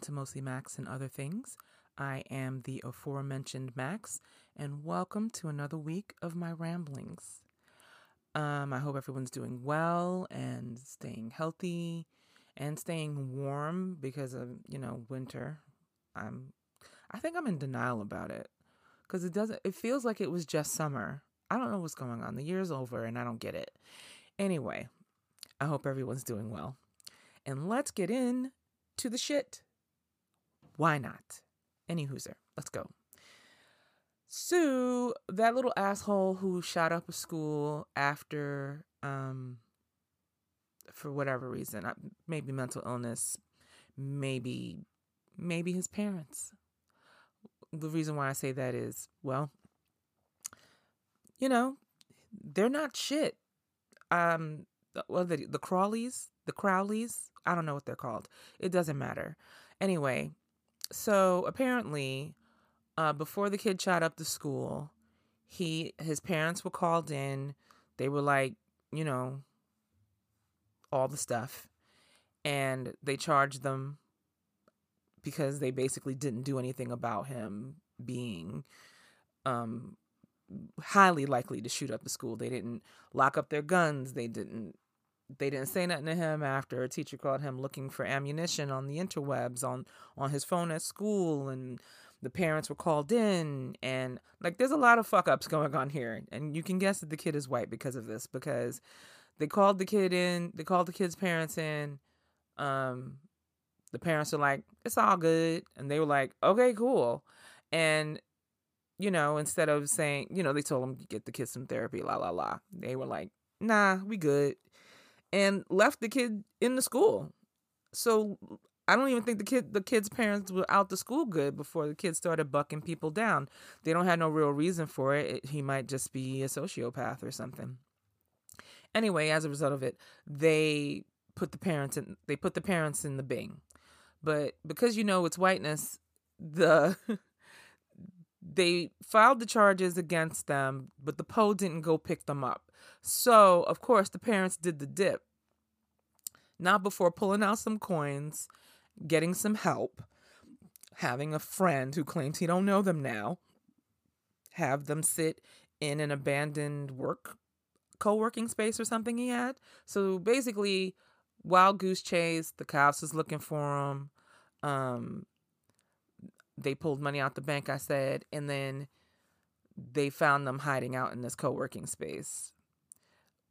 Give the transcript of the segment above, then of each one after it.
to Mostly Max and Other Things. I am the aforementioned Max, and welcome to another week of my ramblings. Um, I hope everyone's doing well and staying healthy and staying warm because of, you know, winter. I'm I think I'm in denial about it cuz it doesn't it feels like it was just summer. I don't know what's going on. The year's over and I don't get it. Anyway, I hope everyone's doing well. And let's get in to the shit. Why not? Any hooser. Let's go. So that little asshole who shot up a school after um for whatever reason, uh, maybe mental illness, maybe maybe his parents. The reason why I say that is, well, you know, they're not shit. Um, well, the the Crawleys, the Crowleys, I don't know what they're called. It doesn't matter. Anyway, so apparently, uh, before the kid shot up the school, he his parents were called in. They were like, you know, all the stuff, and they charged them because they basically didn't do anything about him being um highly likely to shoot up the school. They didn't lock up their guns. They didn't they didn't say nothing to him after a teacher called him looking for ammunition on the interwebs on on his phone at school and the parents were called in and like there's a lot of fuck ups going on here and you can guess that the kid is white because of this because they called the kid in they called the kid's parents in um the parents are like it's all good and they were like okay cool and you know, instead of saying, you know, they told him get the kid some therapy, la la la. They were like, nah, we good, and left the kid in the school. So I don't even think the kid, the kid's parents were out the school good before the kid started bucking people down. They don't have no real reason for it. it he might just be a sociopath or something. Anyway, as a result of it, they put the parents in. They put the parents in the Bing, but because you know it's whiteness, the they filed the charges against them, but the Poe didn't go pick them up. So, of course, the parents did the dip. Not before pulling out some coins, getting some help, having a friend who claims he don't know them now, have them sit in an abandoned work co-working space or something he had. So basically, wild goose chase, the cops was looking for him. Um, they pulled money out the bank, I said, and then they found them hiding out in this co working space.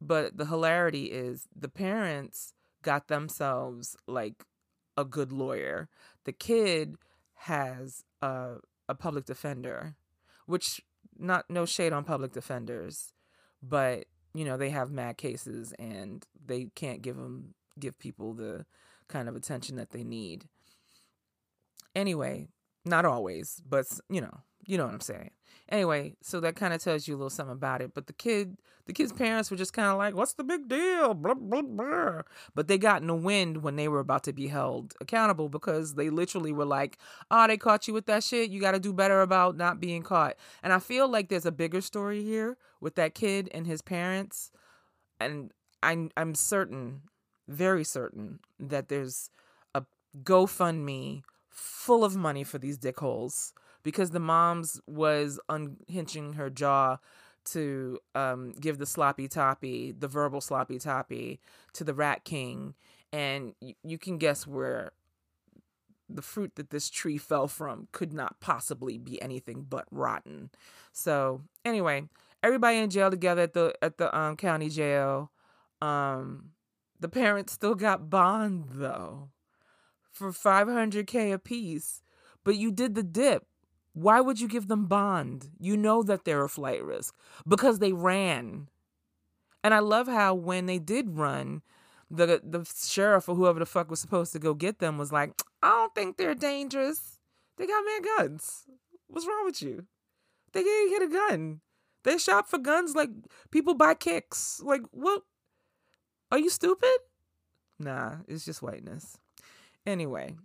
But the hilarity is the parents got themselves like a good lawyer. The kid has a, a public defender, which not no shade on public defenders, but you know they have mad cases and they can't give them give people the kind of attention that they need. Anyway, not always, but you know, you know what I'm saying. Anyway, so that kind of tells you a little something about it. But the kid, the kid's parents were just kind of like, "What's the big deal?" Blah blah blah. But they got in the wind when they were about to be held accountable because they literally were like, "Oh, they caught you with that shit. You got to do better about not being caught." And I feel like there's a bigger story here with that kid and his parents, and I'm I'm certain, very certain that there's a GoFundMe full of money for these dickholes because the mom's was unhinging her jaw to um, give the sloppy toppy, the verbal sloppy toppy to the rat king. And y- you can guess where the fruit that this tree fell from could not possibly be anything but rotten. So anyway, everybody in jail together at the at the um, county jail. Um, the parents still got bond though for 500k a piece, but you did the dip. Why would you give them bond? You know that they're a flight risk because they ran. And I love how when they did run, the the sheriff or whoever the fuck was supposed to go get them was like, I don't think they're dangerous. They got man guns. What's wrong with you? They can't get a gun. They shop for guns like people buy kicks. Like what? Are you stupid? Nah, it's just whiteness. Anyway,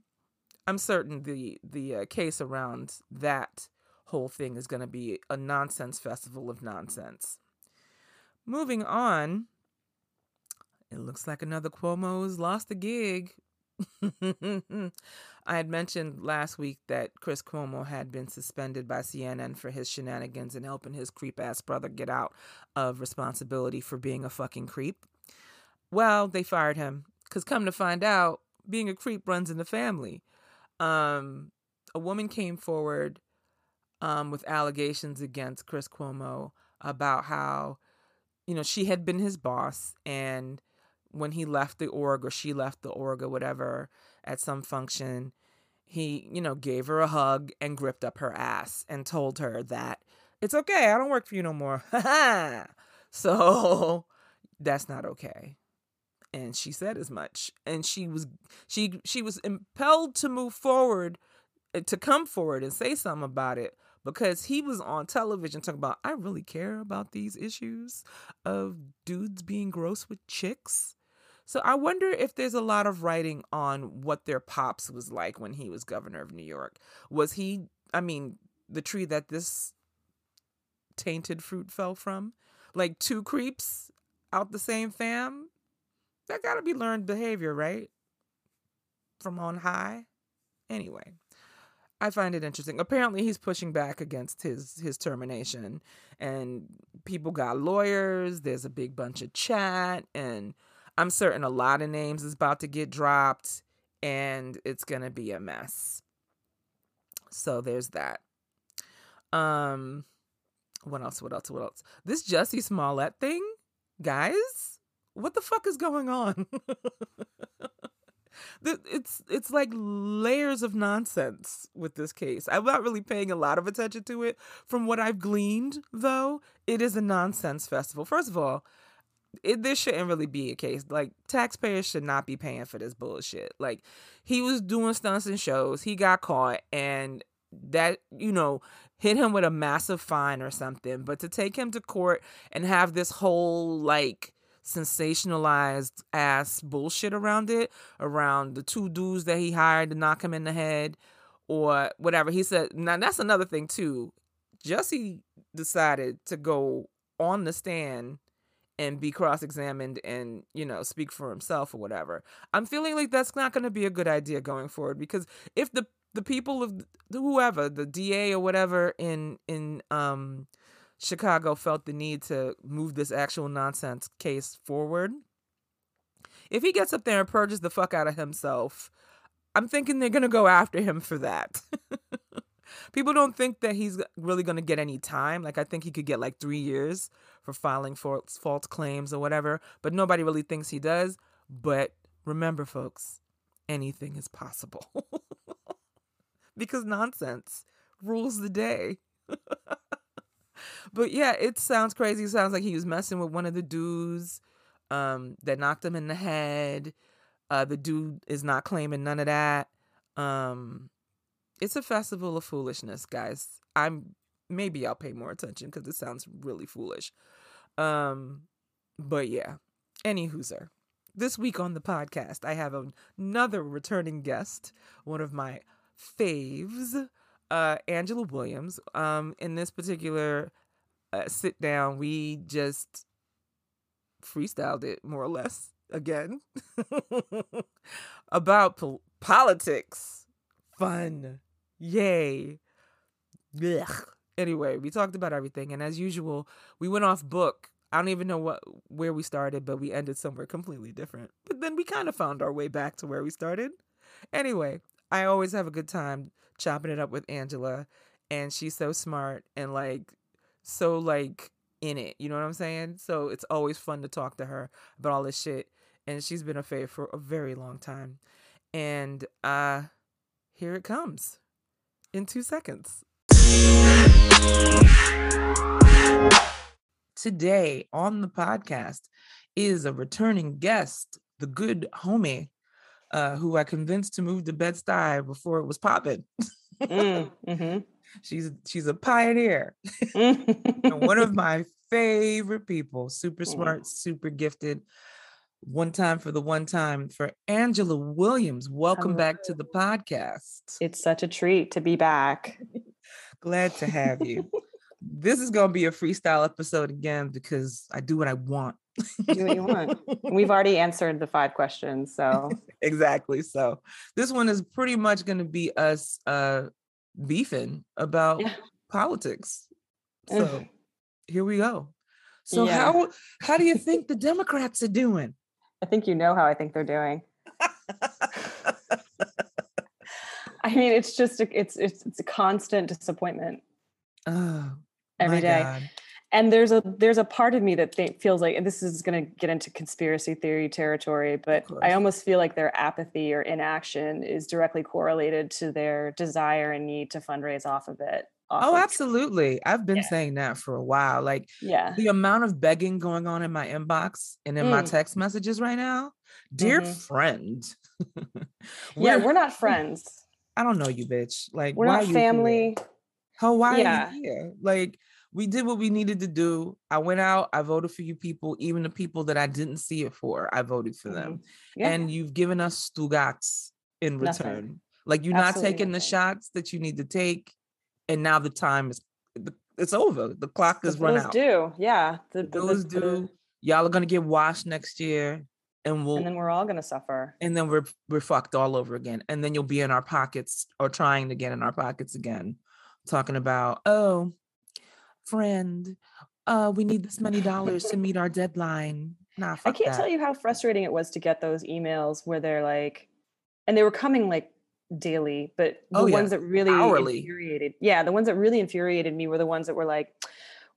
I'm certain the the uh, case around that whole thing is going to be a nonsense festival of nonsense. Moving on, it looks like another Cuomo's lost the gig. I had mentioned last week that Chris Cuomo had been suspended by CNN for his shenanigans and helping his creep ass brother get out of responsibility for being a fucking creep. Well, they fired him because, come to find out, being a creep runs in the family. Um, a woman came forward um, with allegations against Chris Cuomo about how, you know, she had been his boss and when he left the org or she left the org or whatever at some function, he, you know, gave her a hug and gripped up her ass and told her that it's okay, I don't work for you no more. so that's not okay. And she said as much. And she was she she was impelled to move forward eh, to come forward and say something about it because he was on television talking about I really care about these issues of dudes being gross with chicks so I wonder if there's a lot of writing on what their pops was like when he was governor of New York. Was he, I mean, the tree that this tainted fruit fell from? Like two creeps out the same fam? That got to be learned behavior, right? From on high. Anyway, I find it interesting. Apparently, he's pushing back against his his termination, and people got lawyers. There's a big bunch of chat, and I'm certain a lot of names is about to get dropped and it's to be a mess. So there's that. Um what else? What else? What else? This Jussie Smollett thing, guys, what the fuck is going on? it's it's like layers of nonsense with this case. I'm not really paying a lot of attention to it. From what I've gleaned, though, it is a nonsense festival. First of all, it, this shouldn't really be a case. Like taxpayers should not be paying for this bullshit. Like he was doing stunts and shows, he got caught, and that you know hit him with a massive fine or something. But to take him to court and have this whole like sensationalized ass bullshit around it, around the two dudes that he hired to knock him in the head or whatever. He said, now that's another thing too. Jussie decided to go on the stand and be cross-examined and you know speak for himself or whatever i'm feeling like that's not going to be a good idea going forward because if the the people of whoever the da or whatever in in um chicago felt the need to move this actual nonsense case forward if he gets up there and purges the fuck out of himself i'm thinking they're going to go after him for that people don't think that he's really going to get any time. Like I think he could get like three years for filing false false claims or whatever, but nobody really thinks he does. But remember, folks, anything is possible because nonsense rules the day. but yeah, it sounds crazy. It sounds like he was messing with one of the dudes um, that knocked him in the head. Uh, the dude is not claiming none of that. Um, it's a festival of foolishness, guys. I'm maybe I'll pay more attention because it sounds really foolish. Um, but yeah. Any hooser. This week on the podcast, I have another returning guest, one of my faves, uh, Angela Williams. Um, in this particular uh, sit down, we just freestyled it more or less again about po- politics, fun, Yay. Ugh. Anyway, we talked about everything, and as usual, we went off book. I don't even know what where we started, but we ended somewhere completely different. But then we kind of found our way back to where we started. Anyway, I always have a good time chopping it up with Angela, and she's so smart and like so like in it. You know what I'm saying? So it's always fun to talk to her about all this shit. And she's been a fave for a very long time. And uh here it comes in two seconds. Today on the podcast is a returning guest, the good homie, uh, who I convinced to move to Bed Stuy before it was popping. mm, mm-hmm. She's she's a pioneer, one of my favorite people. Super mm. smart, super gifted one time for the one time for Angela Williams. Welcome back to the podcast. It's such a treat to be back. Glad to have you. this is going to be a freestyle episode again because I do what I want Do what you want. We've already answered the five questions, so exactly. So this one is pretty much going to be us uh beefing about Yeah. politics. So here we go. So Yeah. how how do you think the Democrats are doing? I think you know how I think they're doing. I mean, it's just a, it's it's it's a constant disappointment oh, every day. God. And there's a there's a part of me that think, feels like, and this is going to get into conspiracy theory territory, but. I almost feel like their apathy or inaction is directly correlated to their desire and need to fundraise off of it. off Oh, of- absolutely. I've been Yeah. saying that for a while. Like Yeah. the amount of begging going on in my inbox and in my Mm. text messages right now. Dear Mhm. friend. Yeah, we're- we're not friends. I don't know you, bitch. Like We're why not are you here? family. How why Yeah. are you here? Like we did what we needed to do. I went out, I voted for you people, even the people that I didn't see it for, I voted for mm-hmm. them. Yeah. And you've given us Stugats in Nothing. return. Like you're not Absolutely taking the shots that you need to take. And now the time is it's over. The clock is run out. due. Yeah. The, The bill is due. Y'all are gonna get washed next year. And we'll and then we're all going to suffer. and then we're we're fucked all over again and then you'll be in our pockets or trying to get in our pockets again talking about oh friend uh we need this many dollars to meet our deadline nah I can't that. tell you how frustrating it was to get those emails where they're like, and they were coming like daily, but the Oh, yeah. ones that really Hourly. infuriated, yeah, the ones that really infuriated me were the ones that were like,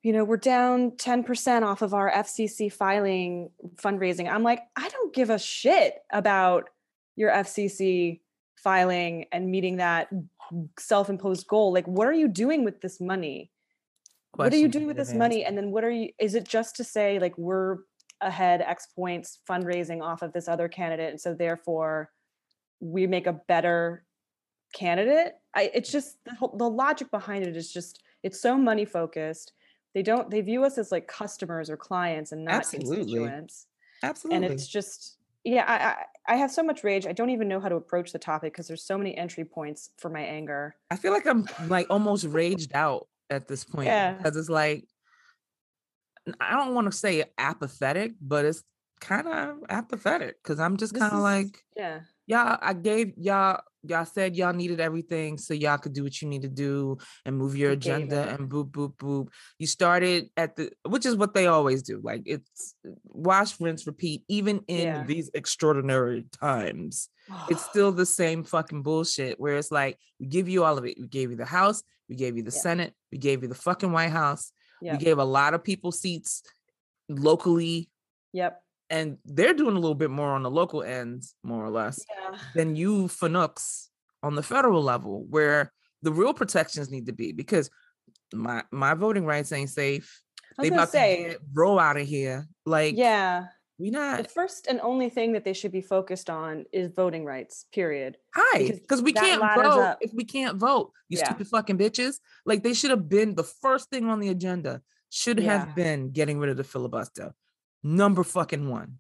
you know, we're down 10% off of our FCC filing fundraising. I'm like, I don't give a shit about your FCC filing and meeting that self imposed goal. Like, what are you doing with this money? What are you doing with this money? And then what are you is it just to say like we're ahead x points fundraising off of this other candidate and so therefore we make a better candidate? I it's mm. just the, whole, the logic behind it is just it's so money focused. They don't they view us as like customers or clients and not Absolutely. constituents. Absolutely. and it's just yeah I, I i have so much rage i don't even know how to approach the topic because there's so many entry points for my anger. I feel like i'm like almost raged out at this point Yeah. because it's like I don't want to say apathetic but it's kind of apathetic because i'm just kind of like yeah y'all i gave y'all y'all said y'all needed everything so y'all could do what you need to do and move your agenda and boop boop boop you started at the which is what they always do like it's uh, wash rinse repeat even in Yeah. these extraordinary times it's still the same fucking bullshit where it's like we give you all of it we gave you the house we gave you the Yeah. senate we gave you the fucking white house Yep. we gave a lot of people seats locally yep and they're doing a little bit more on the local end, more or less yeah than you fanooks on the federal level where the real protections need to be because my my voting rights ain't safe. They about say, to roll out of here. Like yeah, we the not first and only thing that they should be focused on is voting rights. Period. hi because because we can't vote up. if we can't vote. You Yeah. stupid fucking bitches. Like they should have been the first thing on the agenda. Should Yeah. have been getting rid of the filibuster. Number fucking one.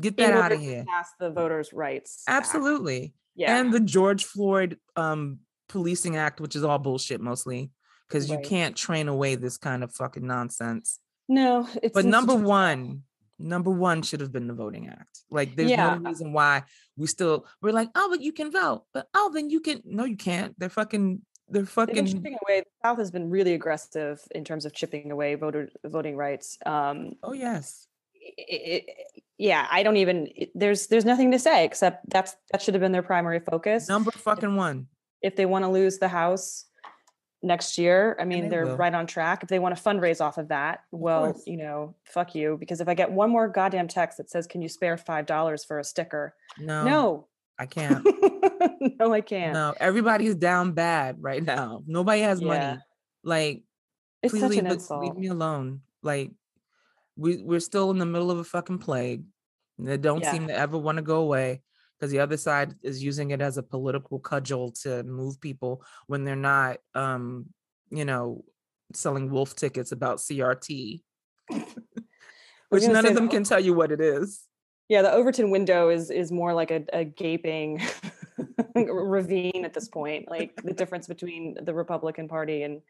Get that out of here. pass the Voters' Rights. Act. Absolutely. Yeah. and the George Floyd um policing act, which is all bullshit mostly, because you can't train away this kind of fucking nonsense. no, it's But number one, number one should have been the voting act. Like there's Yeah. no reason why we still we're like, oh, but you can vote. But oh, then you can no, you can't. They're fucking they're They've fucking chipping away. The South has been really aggressive in terms of chipping away voter voting rights. Um, oh yes. It, it, yeah, I don't even. There's there's nothing to say except that's that should have been their primary focus. Number fucking one. if they want to lose the house next year, I mean, they they're will. right on track. If they want to fundraise off of that, well, course. you know, fuck you. Because if I get one more goddamn text that says, "Can you spare five dollars for a sticker?" No, No, I can't. no, I can't. no, everybody's down bad right now. Nobody has Yeah. money. Like it's please such leave, an insult. leave me alone. Like we we're still in the middle of a fucking plague. They don't Yeah. seem to ever want to go away because the other side is using it as a political cudgel to move people when they're not um, you know, selling wolf tickets about CRT. Which none of them the- can tell you what it is. Yeah, the Overton window is is more like a, a gaping ravine at this point. Like the difference between the Republican Party and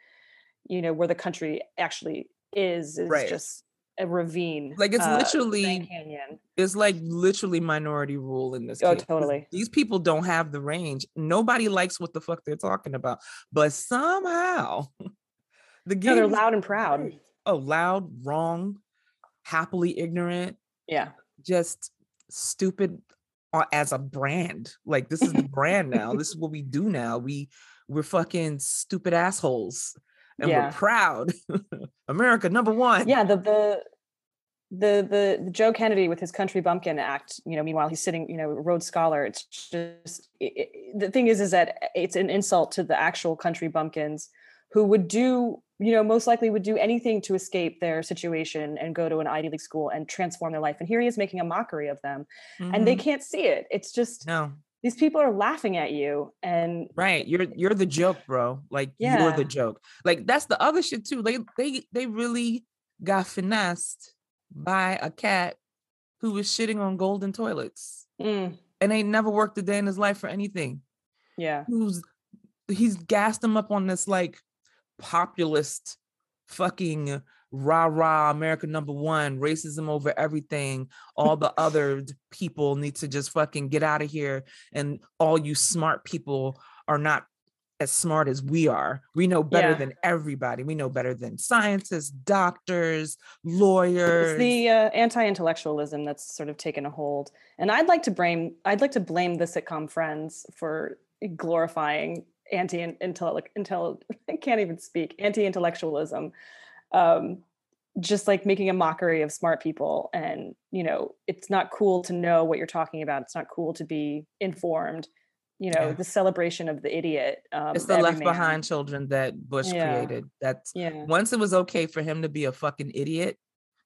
you know where the country actually is is Right. just a ravine. Like it's uh, literally Canyon. it's like literally minority rule in this Oh, case. totally. These people don't have the range. Nobody likes what the fuck they're talking about. But somehow the game No, they're loud and proud. Oh, loud, wrong, happily ignorant, Yeah. just stupid uh, as a brand. Like this is the brand now. This is what we do now. We we're fucking stupid assholes. And Yeah. we're proud. America number one. Yeah. The the the the the Joe Kennedy with his Country Bumpkin act. You know, meanwhile he's sitting. You know, Rhodes Scholar. It's just it, it- the thing is, is that it's an insult to the actual Country Bumpkins who would do. You know, most likely would do anything to escape their situation and go to an Ivy League school and transform their life. And here he is making a mockery of them, and they Mhm. can't see it. It's just no. These people are laughing at you, and Right. You're you're the joke, bro. Like you're the joke. Like that's the other shit too. They they they really got finessed by a cat who was shitting on golden toilets mm, and ain't never worked a day in his life for anything. yeah, Who's he's gassed him up on this like populist fucking rah rah America number one, racism over everything. All the other people need to just fucking get out of here. And all you smart people are not as smart as we are. We know better Yeah. than everybody. We know better than scientists, doctors, lawyers. it's the uh, anti-intellectualism that's sort of taken a hold. And I'd like to blame I'd like to blame the sitcom Friends for glorifying anti-intellect intel I can't even speak anti-intellectualism. Um, just like making a mockery of smart people and you know it's not cool to know what you're talking about it's not cool to be informed you know Yeah. the celebration of the idiot um, it's the left man. behind children that Bush Yeah. created. That's yeah once it was okay for him to be a fucking idiot,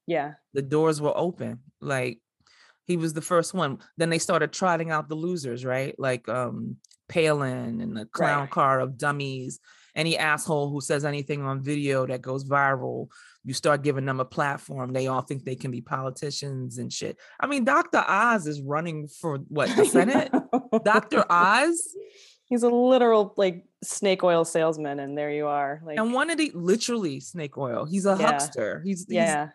yeah the doors were open. Like he was the first one. Then they started trotting out the losers, right? Like um Palin and the clown Right. car of dummies. Any asshole who says anything on video that goes viral, you start giving them a platform. They all think they can be politicians and shit. I mean, Dr. Oz is running for what the Senate? Dr. Oz? He's a literal like snake oil salesman, and there you are. Like, And one of the literally snake oil. He's a Yeah. huckster. He's, he's yeah.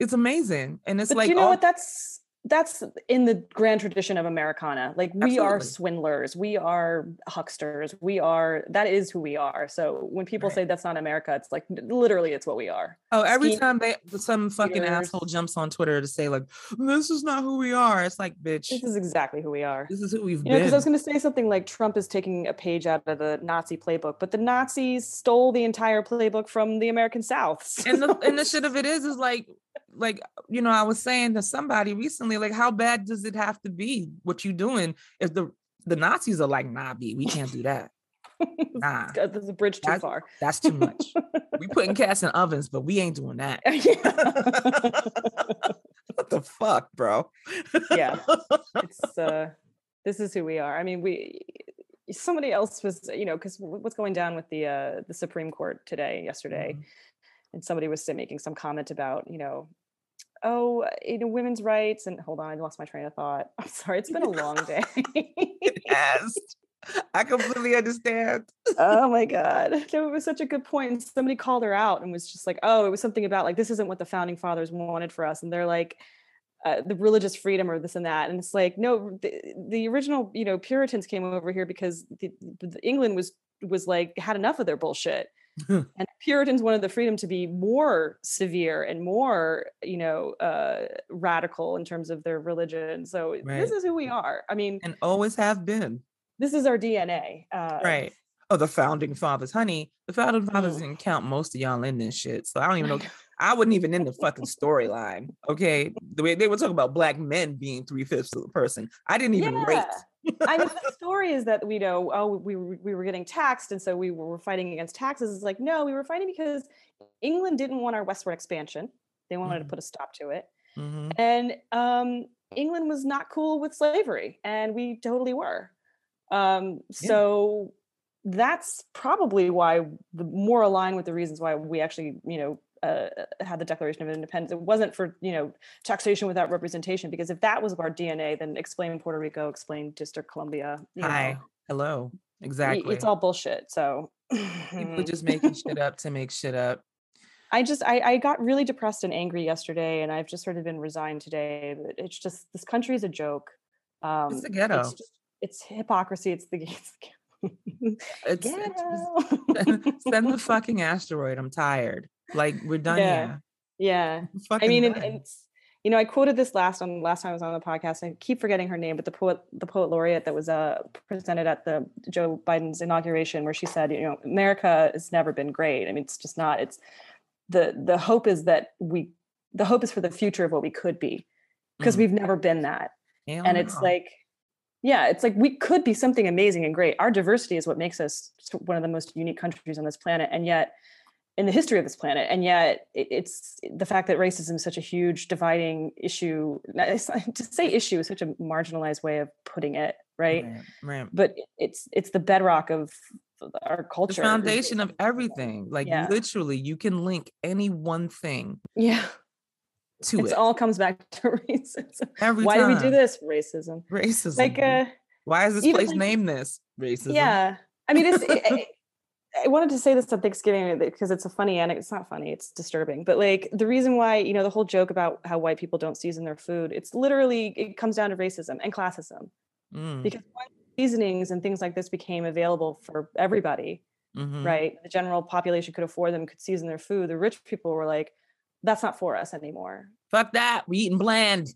it's amazing. And it's But like you know all- what? That's that's in the grand tradition of Americana. Like we are swindlers, we are hucksters, we are. That is who we are. So when people Right. say that's not America, it's like literally, it's what we are. Oh, every time they some fucking asshole jumps on Twitter to say like this is not who we are. It's like, bitch, This is exactly who we are. this is who we've You know, because I was going to say something like Trump is taking a page out of the Nazi playbook, but the Nazis stole the entire playbook from the American South. And the So and the shit of it is is like like you know, I was saying to somebody recently, like, how bad does it have to be what you doing if the the Nazis are like, nah, B, we can't do that. Nah, There's a bridge too That's- far. that's too much. we putting cats in ovens, but we ain't doing that. what the fuck, bro? yeah it's uh this is who we are i mean we somebody else was you know because what's going down with the uh the supreme court today yesterday Mhm. And somebody was making some comment about you know oh you know women's rights and hold on i lost my train of thought i'm sorry it's been a long day Yes. I completely understand. oh my god no, it was such a good point. point and somebody called her out and was just like oh it was something about like this isn't what the founding fathers wanted for us and they're like uh, the religious freedom or this and that and it's like no the, the original you know puritans came over here because the, the england was was like had enough of their bullshit and puritans wanted the freedom to be more severe and more you know uh radical in terms of their religion so Right. this is who we are i mean and always have been. this is our dna uh Right. Oh, the founding fathers, honey. The founding fathers Mm. didn't count most of y'all in this shit. So I don't even know. I wasn't even in the fucking storyline. Okay. The way they were talking about black men being three fifths of the person. I didn't even rate. I mean, the story is that we know, oh, we were, we were getting taxed, and so we were fighting against taxes. It's like, no, we were fighting because England didn't want our westward expansion. They wanted to Mhm. put a stop to it, Mhm. and um, England was not cool with slavery, and we totally were. Um, Yeah. so that's probably why the more aligned with the reasons why we actually, you know, uh, had the Declaration of Independence. It wasn't for you know taxation without representation, because if that was our DNA, then explain Puerto Rico, explain District Columbia. Hi. know, Hello. Exactly. it's all bullshit. So People are just making shit up to make shit up. I just I, I got really depressed and angry yesterday, and I've just sort of been resigned today. But it's just this country is a joke. Um, It's the ghetto. It's, just, it's hypocrisy. It's the it's the It's, ghetto. it's send the fucking asteroid. I'm tired. Like we're done Yeah. here. yeah. I mean, and, and it's you know, I quoted this last on last time I was on the podcast. I keep forgetting her name, but the poet, the poet laureate that was uh, presented at the Joe Biden's inauguration, where she said, you know, America has never been great. I mean, it's just not. It's the the hope is that we the hope is for the future of what we could be, because Mm. we've never been that. Hell and it's like, yeah, it's like we could be something amazing and great. Our diversity is what makes us one of the most unique countries on this planet, and yet in the history of this planet and yet it's the fact that racism is such a huge dividing issue it's to say issue is such a marginalized way of putting it right Right, right. but it's it's the bedrock of our culture The foundation of everything. Like Yeah. literally, you can link any one thing yeah to it it. all comes back to racism Every why do we do this racism Racism. like uh Why is this place like- named this? Racism. yeah i mean it's it, it- I wanted to say this on Thanksgiving because it's a funny and it's not funny, it's disturbing. But like the reason why, you know, the whole joke about how white people don't season their food, it's literally it comes down to racism and classism. Mm, Because seasonings and things like this became available for everybody, mhm. right? The general population could afford them, could season their food. The rich people were like, that's not for us anymore. Fuck that. We eating bland.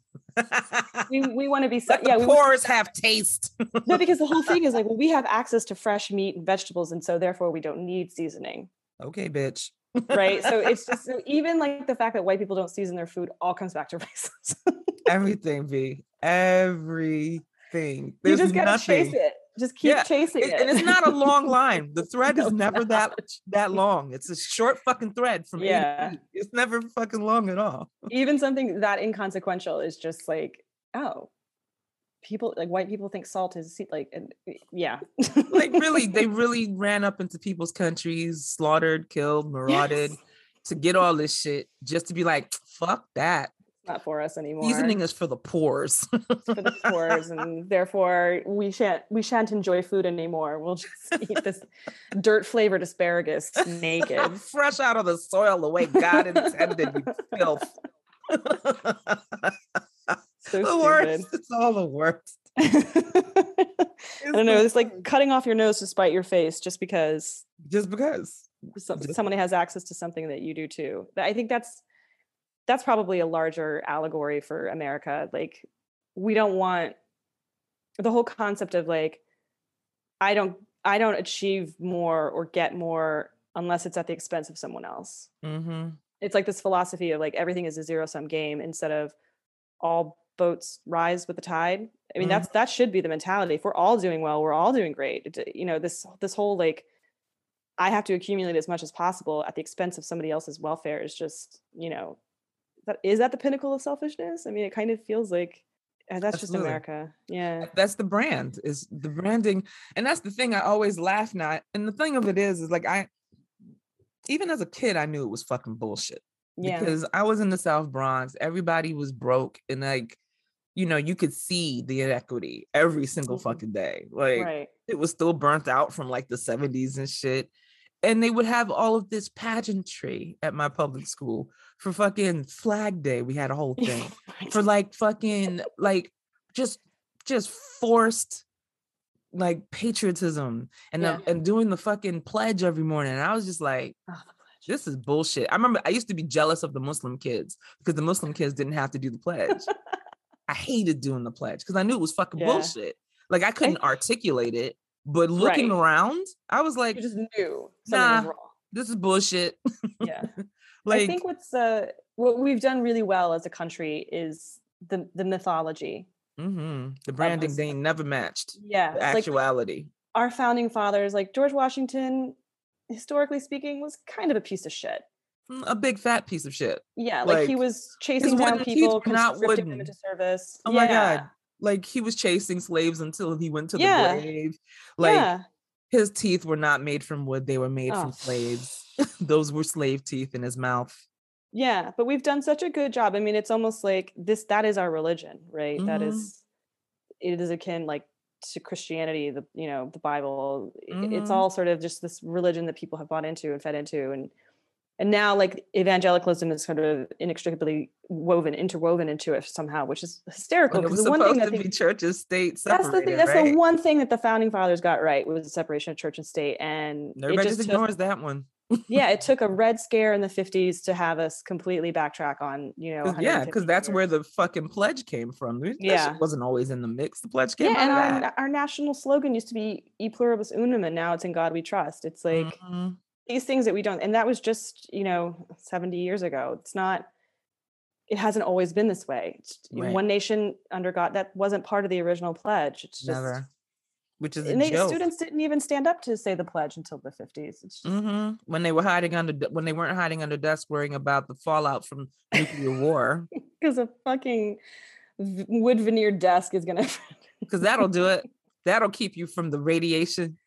We we want to be so, Yeah, poors have taste. no, because the whole thing is like, well, we have access to fresh meat and vegetables, and so therefore we don't need seasoning. okay, bitch. right? So it's just so even like the fact that white people don't season their food all comes back to racism. everything, V. Everything. you just gotta nothing. chase it. Just keep Yeah, chasing It- it. and it's not a long line. The thread No, is never it's that that long. It's a short fucking thread from Yeah. It's never fucking long at all. even something that inconsequential is just like, oh, people like white people think salt is like, and, eh, yeah, Like really, they really ran up into people's countries, slaughtered, killed, marauded Yes. to get all this shit just to be like, fuck that. Not for us anymore. Seasoning is for the poors. for the poors, and therefore we shan't we shan't enjoy food anymore. We'll just eat this dirt flavored asparagus naked. Fresh out of the soil the way God intended, you filth. So the worst. It's all the worst. I don't know. It's like cutting off your nose to spite your face just because just because. some, Just- someone has access to something that you do too. I think that's that's probably a larger allegory for America. Like we don't want the whole concept of like I don't I don't achieve more or get more unless it's at the expense of someone else. Mm-hmm. It's like this philosophy of like everything is a zero sum game instead of all boats rise with the tide. I mean, Mhm. that's that should be the mentality. If we're all doing well, we're all doing great. It- you know, this this whole like I have to accumulate as much as possible at the expense of somebody else's welfare is just, you know, that is that the pinnacle of selfishness? I mean, it kind of feels like uh, that's just America. Yeah. That's the brand, is the branding. And that's the thing I always laugh at. And the thing of it is, is like I even as a kid, I knew it was fucking bullshit. Yeah. because I was in the South Bronx. Everybody was broke, and like, you know, you could see the inequity every single Mhm. fucking day. Like, right. it was still burnt out from like the 70s and shit. And they would have all of this pageantry at my public school for fucking Flag Day. We had a whole thing for like fucking like just just forced like patriotism and the- and doing the fucking pledge every morning. And I was just like, Oh, this is bullshit. I remember I used to be jealous of the Muslim kids because the Muslim kids didn't have to do the pledge. I hated doing the pledge because I knew it was fucking Yeah. bullshit. Like I couldn't articulate it, but looking Right. around, I was like, you just knew something nah, was wrong. this is bullshit. Yeah. like I think what's uh what we've done really well as a country is the the mythology. mhm, the branding they never matched Yeah. the like actuality. our founding fathers, like George Washington, historically speaking, was kind of a piece of shit. Mm, a big fat piece of shit. Yeah, like, he was chasing down people, not conscripting them wooden. into service. Oh yeah. my god. Like he was chasing slaves until he went to the Yeah. grave. Like yeah. his teeth were not made from wood, they were made Oh. from slaves. Those were slave teeth in his mouth. Yeah, but we've done such a good job. I mean, it's almost like this that is our religion, right? That Mhm. is it is akin like to Christianity, the you know, the Bible. I- It's all sort of just this religion that people have bought into and fed into and and now like evangelicalism is kind of inextricably woven interwoven into it somehow which is hysterical When it was because the one thing to that be church and state that's the thing, that's right? the one thing that the founding fathers got right was the separation of church and state and Everybody just just took, ignores that one. yeah it took a red scare in the 50s to have us completely backtrack on you know 'Cause- yeah, because that's where the fucking pledge came from. That Yeah. wasn't always in the mix. The pledge came yeah and our, our national slogan used to be e pluribus unum and now it's in god we trust it's like Mhm. These things that we don't and that was just you know 70 years ago it's not it hasn't always been this way Right. one nation under god that wasn't part of the original pledge it's just never, which is a and they, joke. students didn't even stand up to say the pledge until the 50s it's just hmm When they were hiding under, when they weren't hiding under desks, worrying about the fallout from nuclear war, because a fucking wood veneered desk is gonna because that'll do it. That'll keep you from the radiation.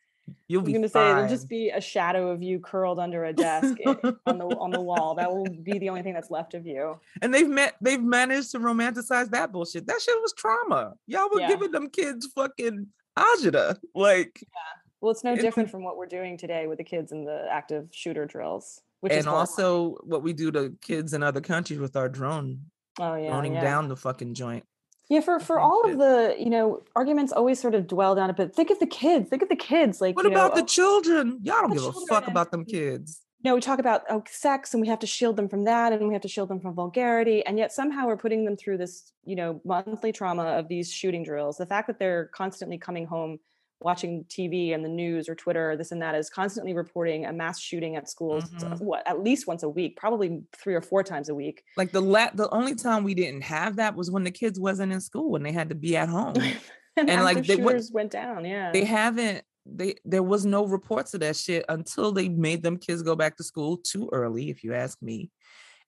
You'll I'm be gonna say it'll just be a shadow of you curled under a desk on the on the wall. That will be the only thing that's left of you. and they've met, they've managed to romanticize that bullshit. That shit was trauma. Y'all were Yeah. giving them kids fucking agita. Like, yeah. Well, it's no It- different from what we're doing today with the kids in the active shooter drills, which is and also what we do to kids in other countries with our drone, oh yeah, droning yeah. down the fucking joint. Yeah, for for all of the you know arguments always sort of dwell down a bit. Think of the kids. Think of the kids. Like What you know, about the oh, children? Y'all don't give a fuck about them kids. you know, we talk about oh, sex and we have to shield them from that and we have to shield them from vulgarity. And yet somehow we're putting them through this, you know, monthly trauma of these shooting drills. The fact that they're constantly coming home, watching TV and the news or Twitter, or this and that is constantly reporting a mass shooting at schools, uh, Mhm. what, at least once a week, probably three or four times a week. Like the la- the only time we didn't have that was when the kids wasn't in school when they had to be at home. and, And, like, active they went- shooters went down. Yeah. they haven't they there was no reports of that shit until they made them kids go back to school too early if you ask me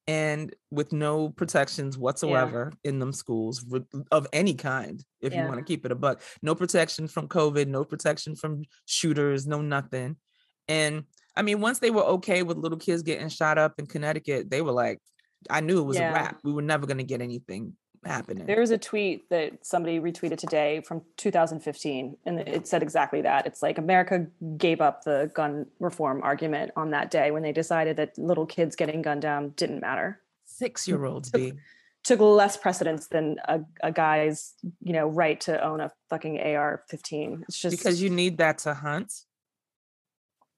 and with no protections whatsoever in them schools of any kind if you want to keep it a buck. No protection from covid no protection from shooters no nothing. And i mean once they were okay with little kids getting shot up in connecticut they were like i knew it was Yeah. a wrap. We were never going to get anything happening There was a tweet that somebody retweeted today from 2015, and it said exactly that. It's like America gave up the gun reform argument on that day when they decided that little kids getting gunned down didn't matter. six year olds Took- be Took less precedence than a, a guy's, you know, right to own a fucking AR-15. It's just because you need that to hunt.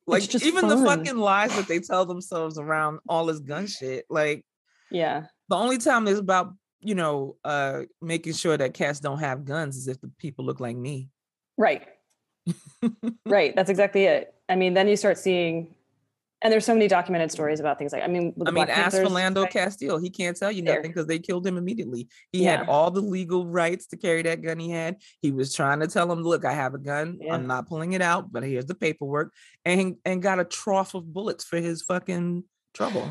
Like just even the fucking lies that they tell themselves around all this gun shit. Like yeah, the only time it's about you know uh making sure that cats don't have guns is if the people look like me. right, right. That's exactly it. I mean, then you start seeing, and there's so many documented stories about things like I mean, I the mean, Black ask Philando right? Castile. He can't tell you There. nothing because they killed him immediately. He Yeah. had all the legal rights to carry that gun he had. He was trying to tell him, look, I have a gun. Yeah. I'm not pulling it out, but here's the paperwork. And and got a trough of bullets for his fucking trouble.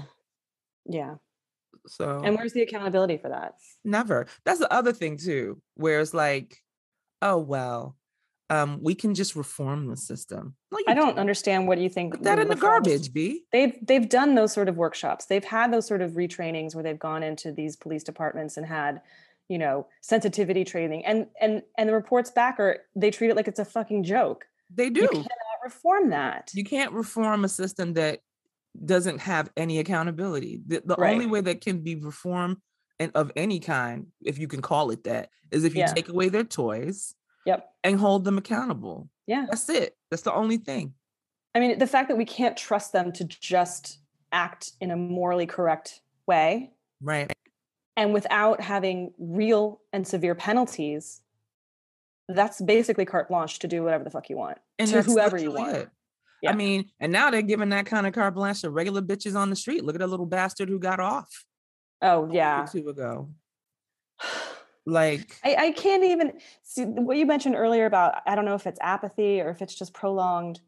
Yeah. So And where's the accountability for that? Never. That's the other thing too, where it's like, oh well, um, we can just reform the system. No, I don't can't. understand what you think. Put that in the garbage, B. They've they've done those sort of workshops. They've had those sort of retrainings where they've gone into these police departments and had, you know, sensitivity training. And and and the reports back are they treat it like it's a fucking joke. They do. You, cannot reform that. You can't reform a system that doesn't have any accountability. The, the only way that can be reformed and of any kind, if you can call it that, is if you Yeah. take away their toys Yep. and hold them accountable. Yeah. That's it. That's the only thing. I mean, the fact that we can't trust them to just act in a morally correct way Right. and without having real and severe penalties, that's basically carte blanche to do whatever the fuck you want And to whoever you want. it. Yeah. I mean, and now they're giving that kind of carte blanche to regular bitches on the street. Look at that little bastard who got off Oh a yeah. two ago. Like, I, I can't even see what you mentioned earlier about I don't know if it's apathy or if it's just prolonged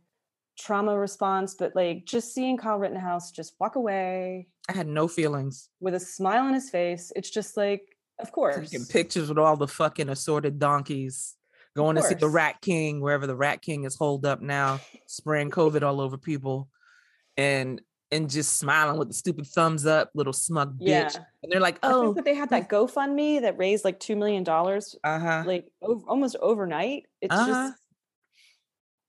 trauma response, but like just seeing Kyle Rittenhouse just walk away I had no feelings. with a smile on his face. It's just like, of course. Taking pictures with all the fucking assorted donkeys, going to see the. Rat King wherever the Rat King is holed up now, spraying COVID all over people, and and just smiling with the stupid thumbs up, little smug bitch. Yeah. And they're like, I oh, think that they had that GoFundMe that raised like two million dollars, uh huh. like ov- almost overnight. It's Uh-huh. just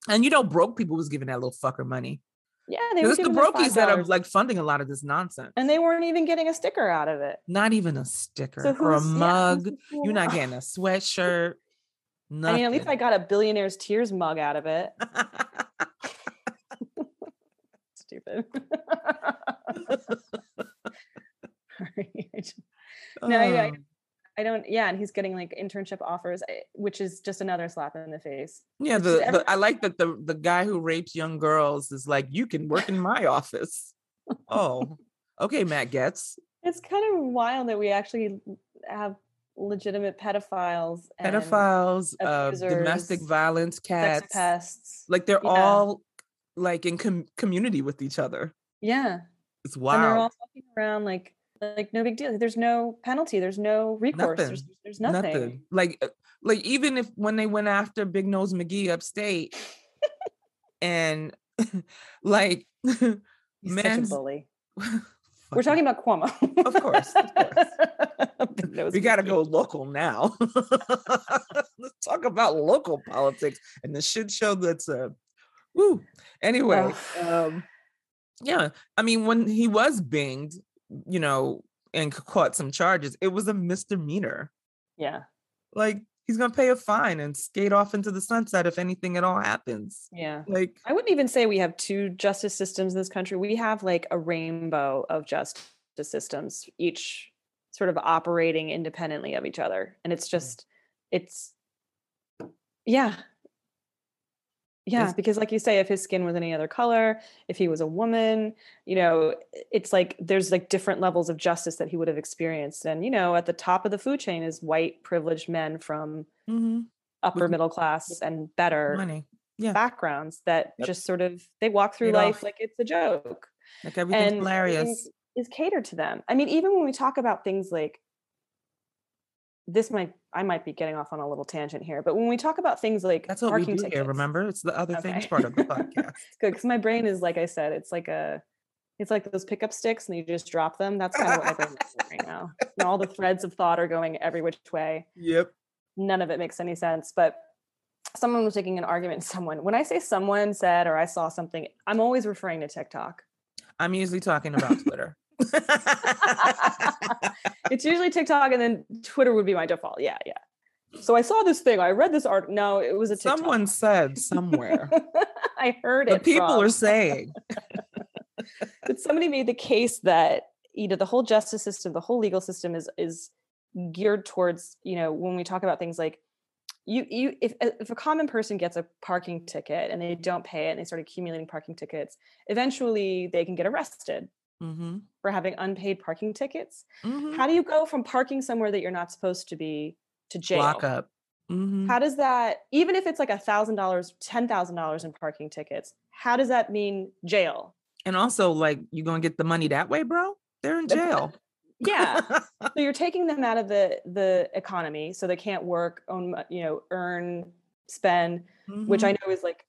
And you know, broke people was giving that little fucker money. Yeah, they were It's the brokies that are like funding a lot of this nonsense. and they weren't even getting a sticker out of it. Not even a sticker So or a who's- yeah, mug. You're not getting a sweatshirt. I mean, at least I got a billionaire's tears mug out of it. Stupid. No, I- Oh, I don't. Yeah, and he's getting like internship offers, eh, which is just another slap in the face. yeah, the, the, I like that the the guy who rapes young girls is like, you can work in my office. Oh, okay, Matt Gaetz. It's kind of wild that we actually have legitimate pedophiles, and pedophiles, uh, domestic abusers, violence, cats. pests. Like they're Yeah. all like in com- community with each other. Yeah, It's and they're all walking around like like no big deal. There's no penalty. There's no recourse. There's, Nothing. there's nothing. Nothing. Like uh, like even if when they went after Big Nose McGee upstate, and like He's such a bully. We're talking about Cuomo. Of course, of course. We got to go local now. Let's talk about local politics and the shit show that's uh woo. Anyway, um yeah, I mean when he was binged, you know, and caught some charges, it was a misdemeanor. Yeah, Like he's going to pay a fine and skate off into the sunset if anything at all happens. yeah. Like I wouldn't even say we have two justice systems in this country. We have like a rainbow of justice systems, each sort of operating independently of each other. And it's mm. just, it's, yeah. Yeah, because like you say, if his skin was any other color, if he was a woman, you know, it's like there's like different levels of justice that he would have experienced. And, you know, at the top of the food chain is white privileged men from mhm, upper middle class and better money. Yeah. backgrounds that Yep. just sort of they walk through Paid life off. like it's a joke Like everything's and hilarious. everything is catered to them i mean even when we talk about things like this might i might be getting off on a little tangent here but when we talk about things like That's what we parking do tickets here, remember? It's the other things Okay. part of the podcast. good because my brain is like i said it's like a it's like those pickup sticks and you just drop them that's kind of what my brain is right now and all the threads of thought are going every which way Yep. none of it makes any sense but someone was taking an argument someone when i say someone said or i saw something i'm always referring to tiktok I'm usually talking about Twitter. it's usually tiktok and then twitter would be my default yeah yeah so i saw this thing i read this art no it was a TikTok. Someone said somewhere. i heard the it people from- are saying. that somebody made the case that you know the whole justice system the whole legal system is is geared towards you know when we talk about things like you you if if a common person gets a parking ticket and they don't pay it and they start accumulating parking tickets eventually they can get arrested Mm-hmm. for having unpaid parking tickets Mm-hmm. how do you go from parking somewhere that you're not supposed to be to jail Lock up. Mm-hmm. how does that even if it's like a thousand dollars ten thousand dollars in parking tickets how does that mean jail And also, like, you're gonna get the money that way, bro? They're in jail. yeah so you're taking them out of the the economy so they can't work own you know earn spend which Mhm. i know is like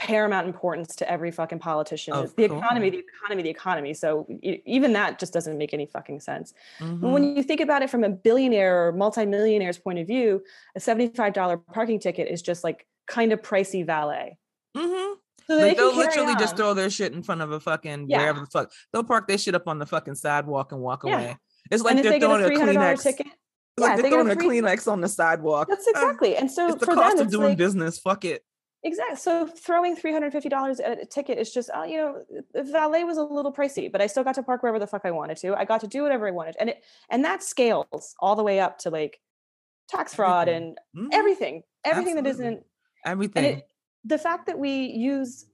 paramount importance to every fucking politician Of is the economy the economy the economy so even that just doesn't make any fucking sense Mhm. when you think about it from a billionaire or multimillionaire's point of view a $75 parking ticket is just like kind of pricey valet Mhm. so Like, they they'll literally just throw their shit in front of a fucking Yeah. wherever the fuck. They'll park their shit up on the fucking sidewalk and walk Yeah. away. It's like and they're they throwing a a $300 Kleenex. ticket yeah, like they're they throwing a free- Kleenex on the sidewalk. that's Uh, exactly and so it's the for cost them of doing like, business. Fuck it. Exactly. So throwing three hundred fifty dollars at a ticket is just, oh, you know, the valet was a little pricey, but I still got to park wherever the fuck I wanted to. I got to do whatever I wanted, and it and that scales all the way up to like tax fraud Everything. and Mhm. everything, everything that Absolutely. isn't. Everything. And it, the fact that we use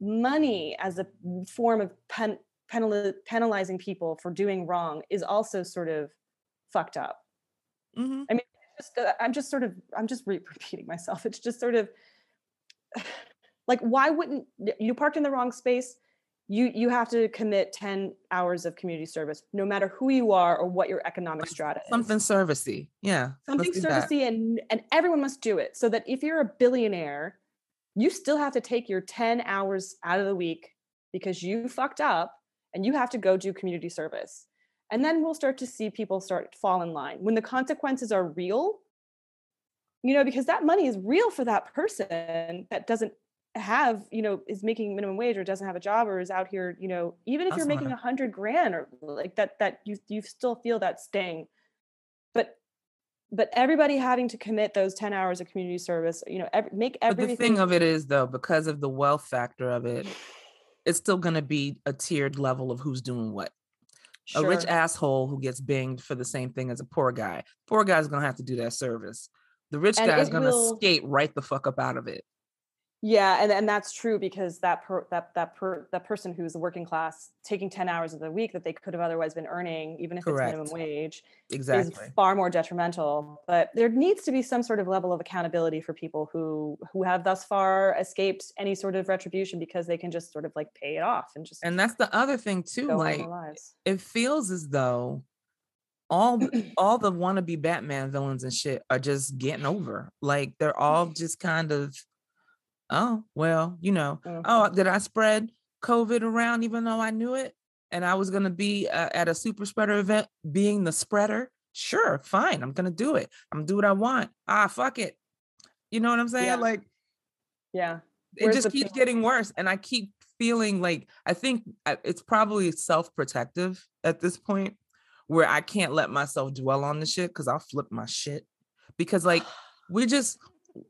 money as a form of pen, penal, penalizing people for doing wrong is also sort of fucked up. Mhm. I mean, just uh, i'm just sort of i'm just re- repeating myself it's just sort of like why wouldn't you parked in the wrong space you you have to commit 10 hours of community service no matter who you are or what your economic strata is Something servicey. Yeah. something that. servicey and and everyone must do it so that if you're a billionaire you still have to take your 10 hours out of the week because you fucked up and you have to go do community service and then we'll start to see people start fall in line when the consequences are real you know because that money is real for that person that doesn't have you know is making minimum wage or doesn't have a job or is out here you know even if you're making a hundred grand or like that that you you still feel that sting. But but everybody having to commit those 10 hours of community service you know every, make everything but the thing of it is though because of the wealth factor of it mm. it's still going to be a tiered level of who's doing what. Sure. a rich asshole who gets binged for the same thing as a poor guy poor guy's going to have to do that service the rich and guy's going to will... skate right the fuck up out of it yeah, and, and that's true because that per, that that per, that person who's working class taking 10 hours of the week that they could have otherwise been earning, even if Correct. it's minimum wage, exactly. is far more detrimental. But there needs to be some sort of level of accountability for people who who have thus far escaped any sort of retribution because they can just sort of like pay it off and just And that's the other thing too. Like it feels as though all all the wannabe Batman villains and shit are just getting over. Like they're all just kind of oh, well, you know, mm-hmm. oh, did I spread COVID around even though I knew it? And I was going to be uh, at a super spreader event being the spreader. Sure, fine. I'm going to do it. I'm to do what I want. Ah, fuck it. You know what I'm saying? Yeah. Like, yeah. Where's it just keeps getting worse. And I keep feeling like, I think uh, it's probably self protective at this point where I can't let myself dwell on the shit because I'll flip my shit. Because, like, we just,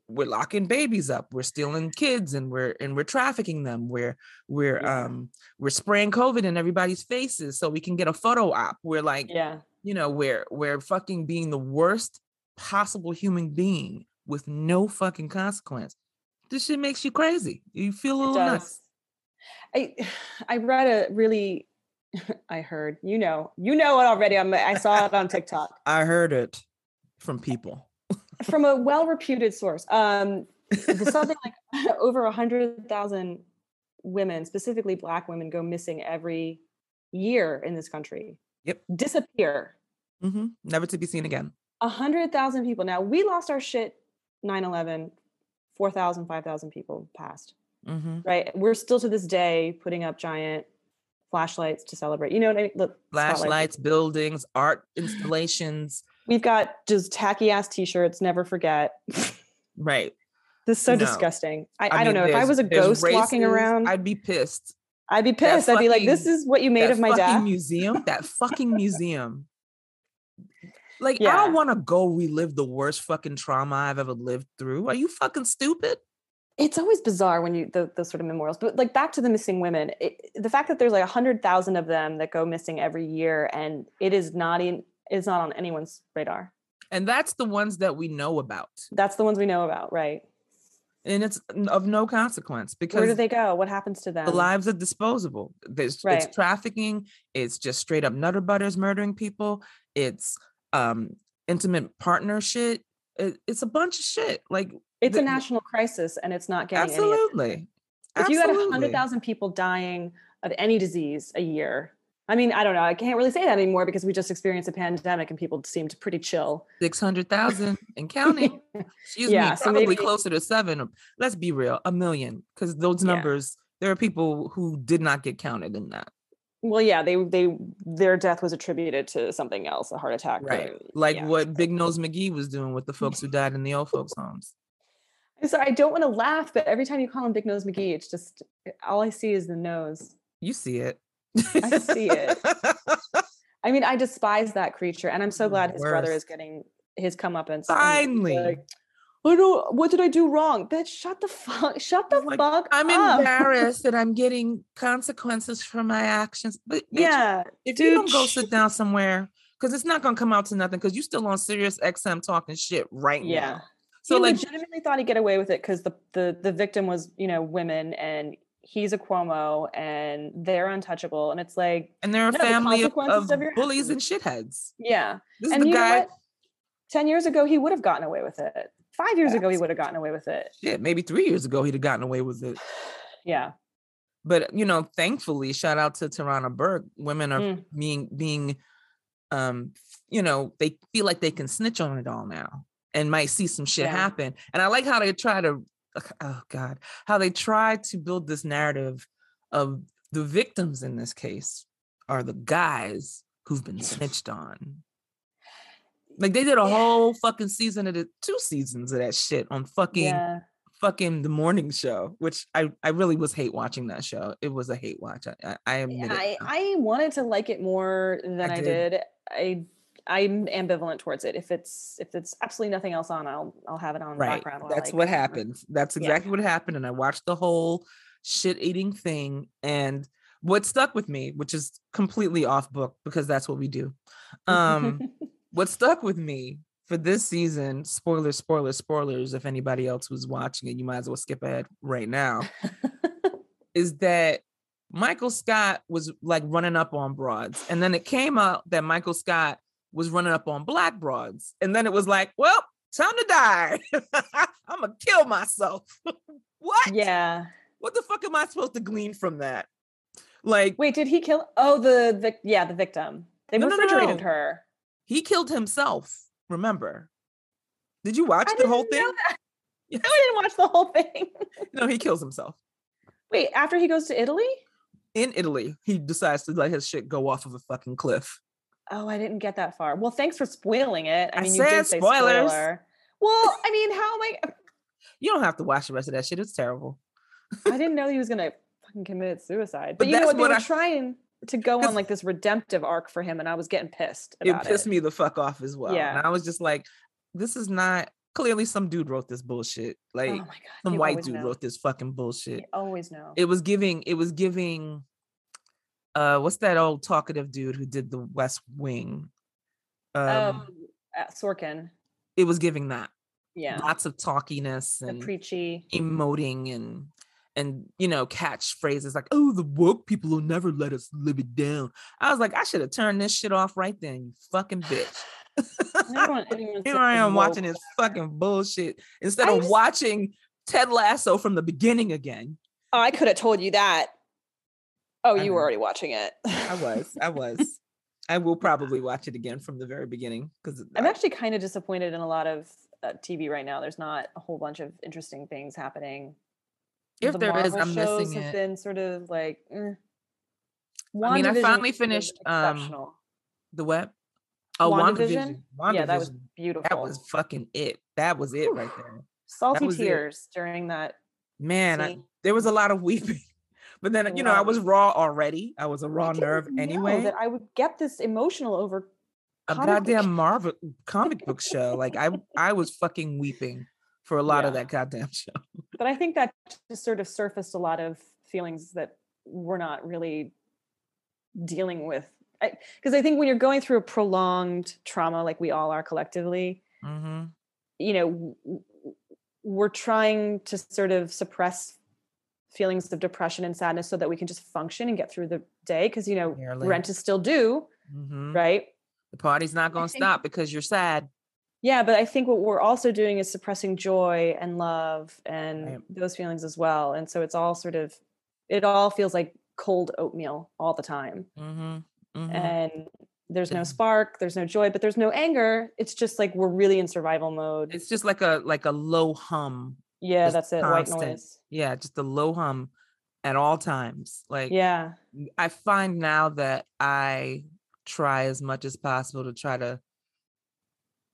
we're locking babies up we're stealing kids and we're and we're trafficking them we're we're yeah. um we're spraying covid in everybody's faces so we can get a photo op. We're like yeah. you know we're we're fucking being the worst possible human being with no fucking consequence. This shit makes you crazy. You feel a little nuts. i i read a really i heard you know you know it already I'm, i saw it on tiktok i heard it from people from a well-reputed source. Um, something like over a hundred thousand women, specifically Black women, go missing every year in this country. Yep, disappear. Mm-hmm. Never to be seen again. A hundred thousand people. Now we lost our shit 9-11, 4,000, 5,000 people passed. Mm-hmm. Right. We're still to this day putting up giant flashlights to celebrate. You know what I mean? Look, flashlights, buildings, art installations. We've got just tacky ass t-shirts, never forget. Right. This is so no. disgusting. I, I, I don't know. If I was a ghost races, walking around, I'd be pissed. I'd be pissed. I'd be like, this is what you made of my dad. museum, that fucking museum. Like, yeah. I don't want to go relive the worst fucking trauma I've ever lived through. Are you fucking stupid? It's always bizarre when you the, those sort of memorials, but like back to the missing women, it, the fact that there's like a hundred thousand of them that go missing every year, and it is not in is not on anyone's radar. And that's the ones that we know about. That's the ones we know about, right? And it's of no consequence because where do they go? What happens to them? The lives are disposable. There's right. it's trafficking. It's just straight up nutter butters murdering people. It's um intimate partnership. It, it's a bunch of shit. Like it's the, a national crisis, and it's not getting absolutely. If absolutely. you had a hundred thousand people dying of any disease a year, I mean, I don't know. I can't really say that anymore because we just experienced a pandemic and people seemed pretty chill. 600,000 and counting. Excuse yeah, me, so probably maybe, closer to seven. Let's be real, a million. Because those numbers, yeah. there are people who did not get counted in that. Well, yeah, they they their death was attributed to something else, a heart attack. Right. Or, like yeah. what Big Nose McGee was doing with the folks who died in the old folks' homes. So I don't want to laugh, but every time you call him Big Nose McGee, it's just eh, all I see is the nose. You see it. I see it. I mean, I despise that creature, and I'm so glad his brother is getting his comeuppance. Finally. Like, I don't. What did I do wrong? Bitch, shut the fuck. Shut the like, fuck. I'm up. embarrassed that I'm getting consequences for my actions. But bitch, yeah, if dude, you don't go sit down somewhere, because it's not gonna come out to nothing. Because you still on Sirius XM talking shit right yeah. now. So he like, legitimately thought he'd get away with it because the the the victim was you know women and he's a Cuomo and they're untouchable. And it's like, and they're a no, family the of, of bullies and shitheads. Yeah. This and is the guy. 10 years ago, he would have gotten away with it. Five years ago, he would have gotten away with it. Yeah, maybe three years ago, he'd have gotten away with it. yeah. But you know, thankfully, shout out to Tarana Burke. Women are mm. being being um, you know, they feel like they can snitch on it all now and might see some shit yeah. happen. And I like how they try to oh god how they try to build this narrative of the victims in this case are the guys who've been snitched on like they did a whole fucking season of it two seasons of that shit on fucking yeah. fucking the morning show, which I I really was hate watching that show. It was a hate watch. I I, I admit I, it. I wanted to like it more than I, I did. did. I I'm ambivalent towards it. If it's if it's absolutely nothing else on, I'll I'll have it on right. background. That's I what happened. That's Yeah. exactly what happened. And I watched the whole shit eating thing. And what stuck with me, which is completely off book because that's what we do. Um, what stuck with me for this season, spoilers, spoilers, spoilers. If anybody else was watching it, you might as well skip ahead right now. is that Michael Scott was like running up on broads. And then it came out that Michael Scott was running up on black broads. And then it was like, well, time to die. I'm gonna kill myself. what? yeah. What the fuck am I supposed to glean from that? Like Wait, did he kill? Oh, the vic. Yeah, the victim. They No, no, no, refrigerated no. her. he killed himself. Remember? Did you watch I the whole thing? Yes. No, I didn't watch the whole thing. No, he kills himself. Wait, after he goes to Italy? In Italy, he decides to let his shit go off of a fucking cliff. Oh, I didn't get that far. Well, thanks for spoiling it. I I mean, you said did say spoilers. spoiler. Well, I mean, how am I? You don't have to watch the rest of that shit. It's terrible. I didn't know he was gonna fucking commit suicide. But, But you know what? They what were I- trying to go on like this redemptive arc for him, and I was getting pissed it pissed me the fuck off as well. Yeah. And I was just like, this is not clearly some dude wrote this bullshit. Like oh my god, some you white dude know. wrote this fucking bullshit. You always know. It was giving, it was giving uh what's that old talkative dude who did the West Wing? Um um, uh, Sorkin. it was giving that. Yeah, Lots of talkiness the and preachy. emoting and and you know catchphrases like oh the woke people will never let us live it down i was like i should have turned this shit off right then you fucking bitch here i am watching this fucking bullshit instead of watching ted lasso from the beginning again Oh, I could have told you that. Oh, you were already watching it. i was i was i will probably watch it again from the very beginning because I'm actually kind of disappointed in a lot of uh, TV right now. There's not a whole bunch of interesting things happening. If The there is, Marvel I'm shows missing have it. been sort of like. eh. I mean, I finally finished, um, the web oh WandaVision? WandaVision. yeah, that was beautiful. that was fucking it that was it right there Salty was it. tears during that. man I, there was a lot of weeping but then you know i was raw already i was a raw nerve anyway that I would get this emotional over. a goddamn marvel comic book show like i i was fucking weeping for a lot of that goddamn show But I think that just sort of surfaced a lot of feelings that we're not really dealing with. Because I, think when you're going through a prolonged trauma, like we all are collectively, mm-hmm. you know, we're trying to sort of suppress feelings of depression and sadness so that we can just function and get through the day. Because, you know, Barely. rent is still due, Mm-hmm. right? the party's not gonna stop because you're sad Yeah, but I think what we're also doing is suppressing joy and love and Right. those feelings as well. And so it's all sort of, it all feels like cold oatmeal all the time. mm-hmm. Mm-hmm. And there's no spark, there's no joy, but there's no anger. It's just like we're really in survival mode. it's just like a like a low hum yeah, that's it. White noise. yeah just a low hum at all times like Yeah. I find now that I try as much as possible to try to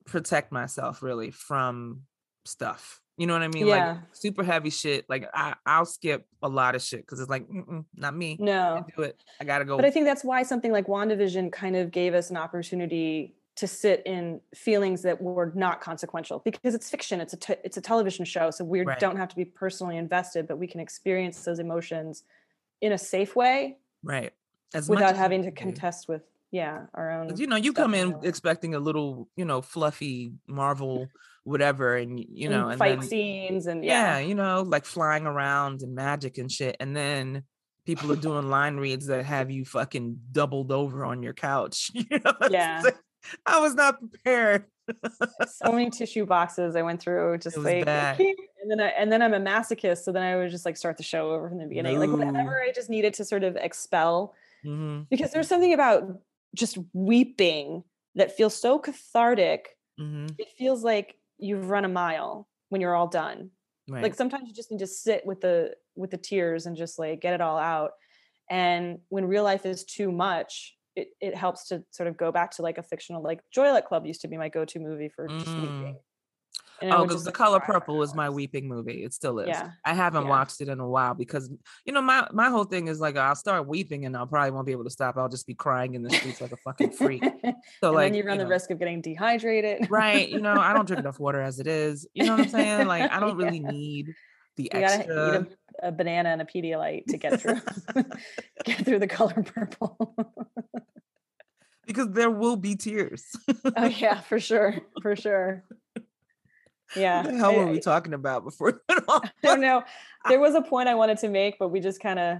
protect myself really from stuff. You know what I mean? Yeah. Like super heavy shit. Like I, I'll skip a lot of shit because it's like, not me. No. Do it. I gotta go. But I think that's why something like WandaVision kind of gave us an opportunity to sit in feelings that were not consequential because it's fiction. It's a te- it's a television show, so we Right. don't have to be personally invested, but we can experience those emotions in a safe way right. As without having to contest with yeah our own You know, you come in in expecting a little, you know, fluffy Marvel, whatever, and you know, and fight then, scenes and yeah, yeah, you know, like flying around and magic and shit. And then people are doing line reads that have you fucking doubled over on your couch. You know, Yeah. I was not prepared. so many tissue boxes I went through, just like bad. and then I and then I'm a masochist, so then I would just like start the show over from the beginning, like whatever I just needed to sort of expel hmm because there's something about just weeping that feels so cathartic. hmm It feels like you've run a mile when you're all done. Right. Like sometimes you just need to sit with the with the tears and just like get it all out. And when real life is too much, it, it helps to sort of go back to like a fictional like Joy Luck Club used to be my go-to movie for just Mm. weeping. and Oh, because the color purple was my weeping movie. It still is. Yeah, I haven't yeah. watched it in a while because you know my my whole thing is like I'll start weeping and I'll probably won't be able to stop. I'll just be crying in the streets like a fucking freak. So like then you run the know, risk of getting dehydrated. right? You know, I don't drink enough water as it is. You know what I'm saying? Like I don't really need the You gotta extra. eat a, a banana and a Pedialyte to get through get through the color purple. because there will be tears. oh yeah, for sure, for sure. Yeah, what the hell I- were we talking about before? we went off? I don't know. There was a point I wanted to make, but we just kind of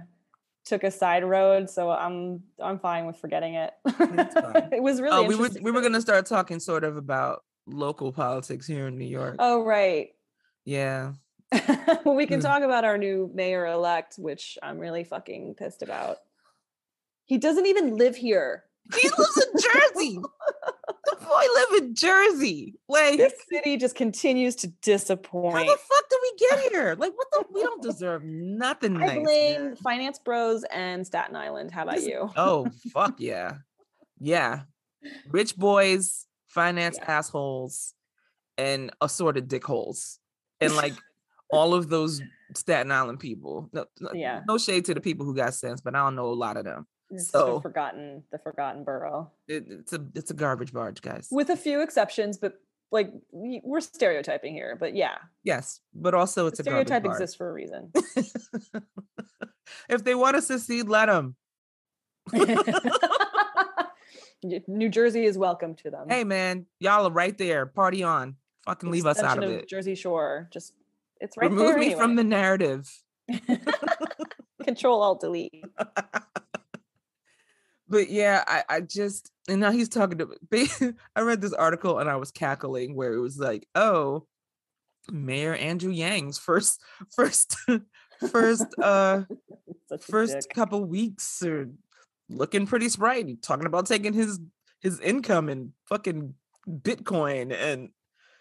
took a side road, so I'm I'm fine with forgetting it. It was really oh, we were we were gonna start talking sort of about local politics here in New York. Oh right. Yeah. well, we can Hmm. talk about our new mayor elect, which I'm really fucking pissed about. He doesn't even live here. He lives in Jersey. the boy live in Jersey. Like This city just continues to disappoint. how the fuck did we get here? Like what the we don't deserve nothing I nice. blame man. Finance Bros and Staten Island. How about This- you? Oh fuck yeah. Yeah. Rich boys, finance Yeah. assholes, and assorted dickholes. And like all of those Staten Island people. No, Yeah. no shade to the people who got sense, but I don't know a lot of them. It's So- the forgotten, the forgotten borough. It, it's a it's a garbage barge, guys. With a few exceptions, but like we- we're stereotyping here. But yeah, yes, but also it's the a garbage stereotype exists for a reason. if they want to secede, let them. New Jersey is welcome to them. Hey man, y'all are right there. Party on. Fucking leave us out of Extension it. Jersey Shore, just it's right Remove there. me from the narrative. Control Alt Delete. But yeah, I, I just and now he's talking to I read this article and I was cackling where it was like, oh, Mayor Andrew Yang's first first first uh first couple weeks are looking pretty sprightly, talking about taking his his income and fucking Bitcoin and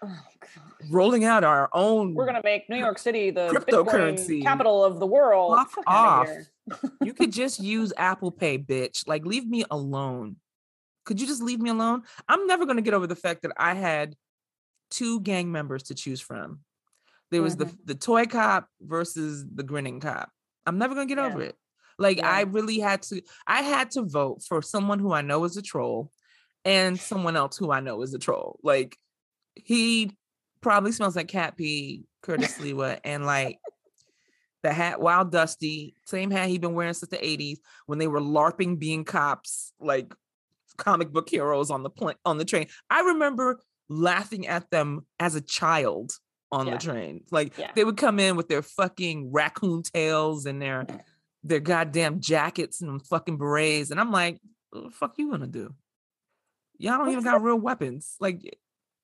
Oh, God. rolling out our own. We're gonna make New York City the Cryptocurrency. Bitcoin capital of the world. Fuck off. you could just use Apple Pay, bitch. Like, leave me alone. Could you just leave me alone? I'm never gonna get over the fact that I had two gang members to choose from. There was the Mhm. the toy cop versus the grinning cop. I'm never gonna get Yeah. over it. Like Yeah. I really had to I had to vote for someone who I know is a troll and someone else who I know is a troll. Like he probably smells like cat pee, Curtis Sliwa, and like the hat Wild Dusty, same hat he'd been wearing since the 80s when they were LARPing being cops, like comic book heroes on the plane on the train. I remember laughing at them as a child on Yeah. the train. Like Yeah. they would come in with their fucking raccoon tails and their their goddamn jackets and fucking berets. And I'm like, what the fuck you gonna do? Y'all don't even got real weapons. Like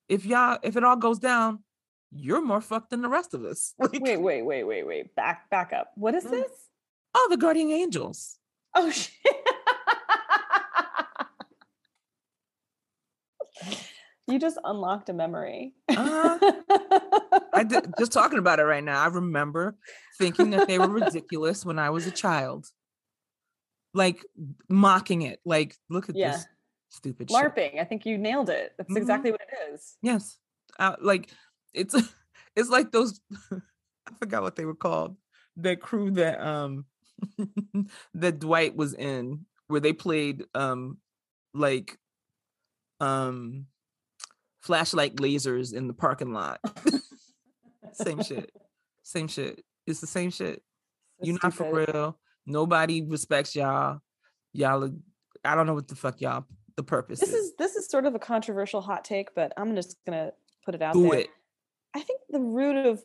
if y'all if it all goes down, you're more fucked than the rest of us. Like, Wait, wait, wait, wait, wait. Back, back up. What is Mm. this? oh, the guardian angels. Oh shit. you just unlocked a memory. Uh-huh. I did, just talking about it right now. I remember thinking that they were ridiculous when I was a child, like mocking it. Like, look at Yeah. this stupid shit. LARPing. I think you nailed it. That's Mhm. exactly what it is. Yes, uh, like it's it's like those. I forgot what they were called. That crew that um that Dwight was in, where they played um like um flashlight lasers in the parking lot. same shit. Same shit. It's the same shit. So You're not for real. Nobody respects y'all. Y'all, are- I don't know what the fuck y'all the purpose This is. is this is sort of a controversial hot take, but I'm just gonna put it out Do there. it. I think the root of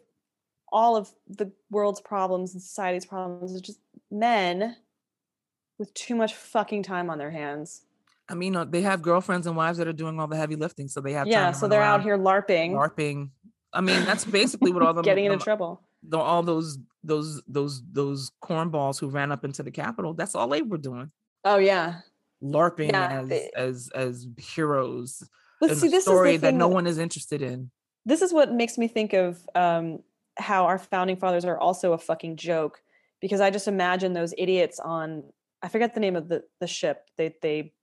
all of the world's problems and society's problems is just men with too much fucking time on their hands. I mean, uh, they have girlfriends and wives that are doing all the heavy lifting, so they have Yeah, so they're out here LARPing, LARPing. I mean, that's basically what all the getting into trouble. the- all those those those those cornballs who ran up into the Capitol. That's all they were doing, Oh yeah. LARPing Yeah, as as as heroes But in see, a this story that no one is interested in. this is what makes me think of um, how our founding fathers are also a fucking joke because I just imagine those idiots on I forget the name of the the ship. They they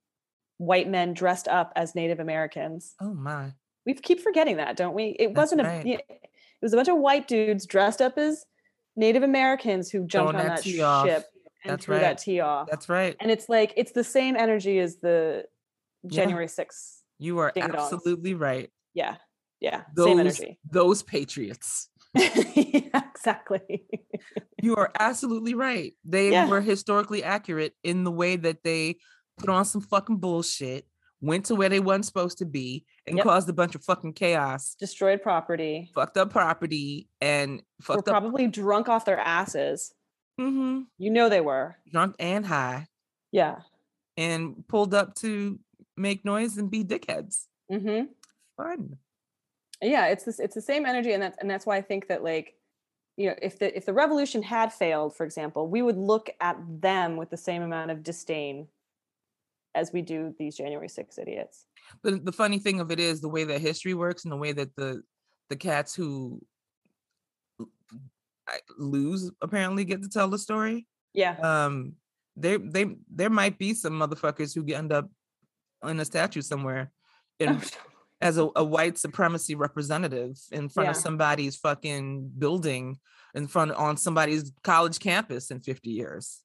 white men dressed up as Native Americans. Oh my! We keep forgetting that, don't we? It That's wasn't right. a. It was a bunch of white dudes dressed up as Native Americans who jumped Throwing on that that tea off. And That's threw right. that tea off. That's right. and it's like it's the same energy as the Yeah. January 6th. You are absolutely right. Yeah. Yeah. Those Same energy. those patriots. yeah, exactly. You are absolutely right. They Yeah. were historically accurate in the way that they put on some fucking bullshit, went to where they weren't supposed to be, and Yep. caused a bunch of fucking chaos, Destroyed property. fucked up property, and Were fucked up probably drunk off their asses. Mhm, You know they were. drunk and high, Yeah. and pulled up to make noise and be dickheads. hmm Fun. yeah it's this it's the same energy and that's and that's why i think that like you know if the if the revolution had failed for example we would look at them with the same amount of disdain as we do these january 6 idiots But the funny thing of it is the way that history works and the way that the the cats who lose apparently get to tell the story. yeah Um, they they there might be some motherfuckers who end up in a statue somewhere in, as a, a white supremacy representative in front of somebody's fucking building in front on somebody's college campus in 50 years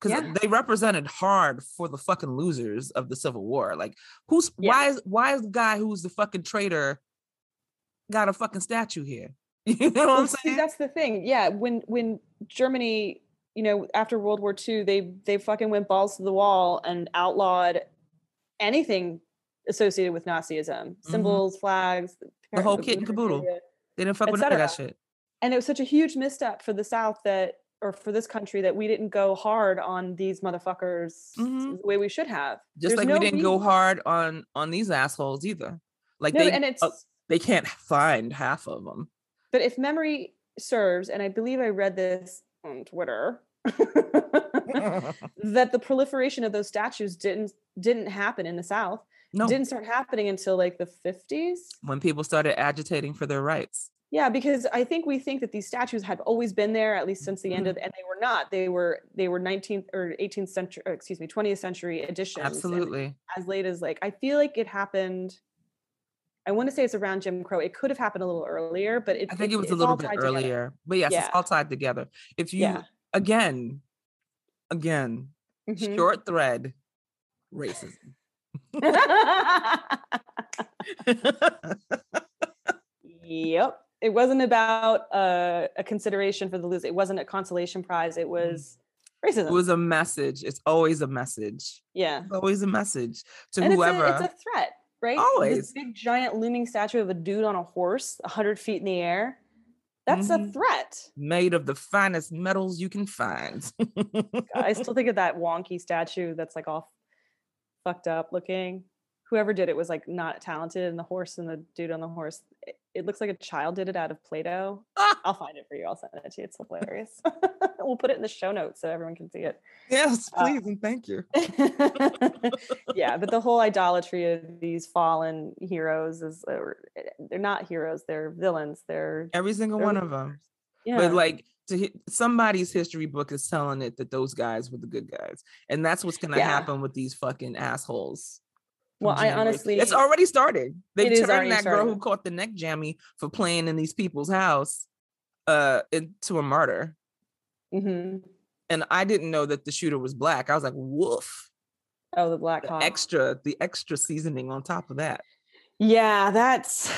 because Yeah. they represented hard for the fucking losers of the civil war like who's Yeah. why is why is the guy who's the fucking traitor got a fucking statue here you know what Well, i'm see, saying? that's the thing. Yeah when when germany you know after world war ii they they fucking went balls to the wall and outlawed anything associated with nazism. Symbols flags Mm-hmm. The whole kit and caboodle. they didn't fuck with that shit. And it was such a huge misstep for the south that or for this country that we didn't go hard on these motherfuckers Mhm. the way we should have. Just There's like no we didn't go hard on on these assholes either. Like no they and it's uh, they can't find half of them but if memory serves and i believe i read this on twitter that the proliferation of those statues didn't didn't happen in the south. No. didn't start happening until like the 50s when people started agitating for their rights. Yeah because i think we think that these statues had always been there at least since the end of mm-hmm. and they were not. They were they were 19th or 18th century or excuse me 20th century editions absolutely. as late as like i feel like it happened i want to say it's around jim crow it could have happened a little earlier but it, i think it was a little bit tied together. earlier but yes Yeah. it's all tied together if you yeah again again Mhm. short thread racism Yep. It wasn't about uh, a consideration for the loser. It wasn't a consolation prize. It was racism. Mm-hmm. it was a message it's always a message yeah. It's always a message to And whoever it's a, it's a threat, right? Always. This big giant looming statue of a dude on a horse, 100 feet in the air. That's a Mhm. threat. made of the finest metals you can find I still think of that wonky statue that's like all fucked up looking. Whoever did it was like not talented, and the horse and the dude on the horse. It, looks like a child did it out of Play-Doh. Ah! I'll find it for you. I'll send it to you. It's hilarious. we'll put it in the show notes so everyone can see it. yes Uh, please and thank you yeah, but the whole idolatry of these fallen heroes is eh, they're not heroes, they're villains. They're every single they're one of them yeah. but like to somebody's history book is telling it that those guys were the good guys and that's what's gonna Yeah. happen with these fucking assholes well, I honestly it's already started. Is turned that girl who caught the neck jammy for playing in these people's house uh into a martyr. Mhm. and i didn't know that the shooter was black. I was like woof. Oh, the Black the extra the extra seasoning on top of that. Yeah, that's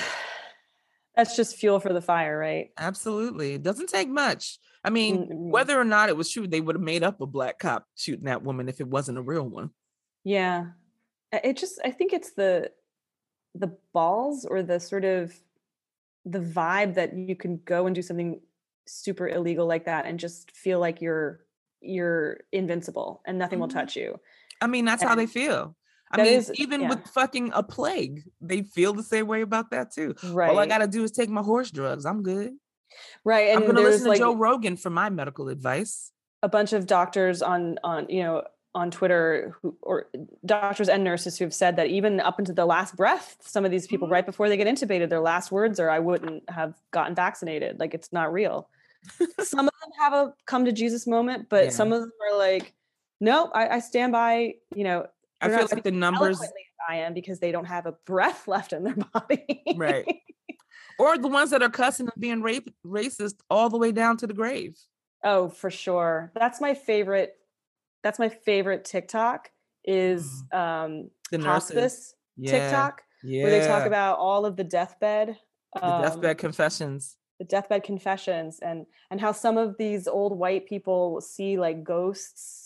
that's just fuel for the fire, right? absolutely. It doesn't take much. I mean Mm-mm. whether or not it was true they would have made up a black cop shooting that woman if it wasn't a real one. Yeah. It just I think it's the the balls or the sort of the vibe that you can go and do something super illegal like that and just feel like you're you're invincible and nothing will Mhm. touch you. I mean, that's how they feel. I mean, is- even yeah. with fucking a plague, they feel the same way about that too. Right. All I gotta do is take my horse drugs. I'm good. right. And I'm gonna listen to like Joe Rogan for my medical advice. a bunch of doctors on on you know on Twitter who or doctors and nurses who have said that even up into the last breath, some of these people Mhm. right before they get intubated, their last words are, "I wouldn't have gotten vaccinated." Like it's not real. some of them have a come to Jesus moment, but Yeah. some of them are like, "No, I, I stand by you know I feel like the numbers, I am because they don't have a breath left in their body. right, or the ones that are cussing and being rape, racist all the way down to the grave. Oh, for sure. That's my favorite. That's my favorite TikTok is um The hospice yeah, TikTok yeah, where they talk about all of the deathbed the um, deathbed confessions. the deathbed confessions and and how some of these old white people see like ghosts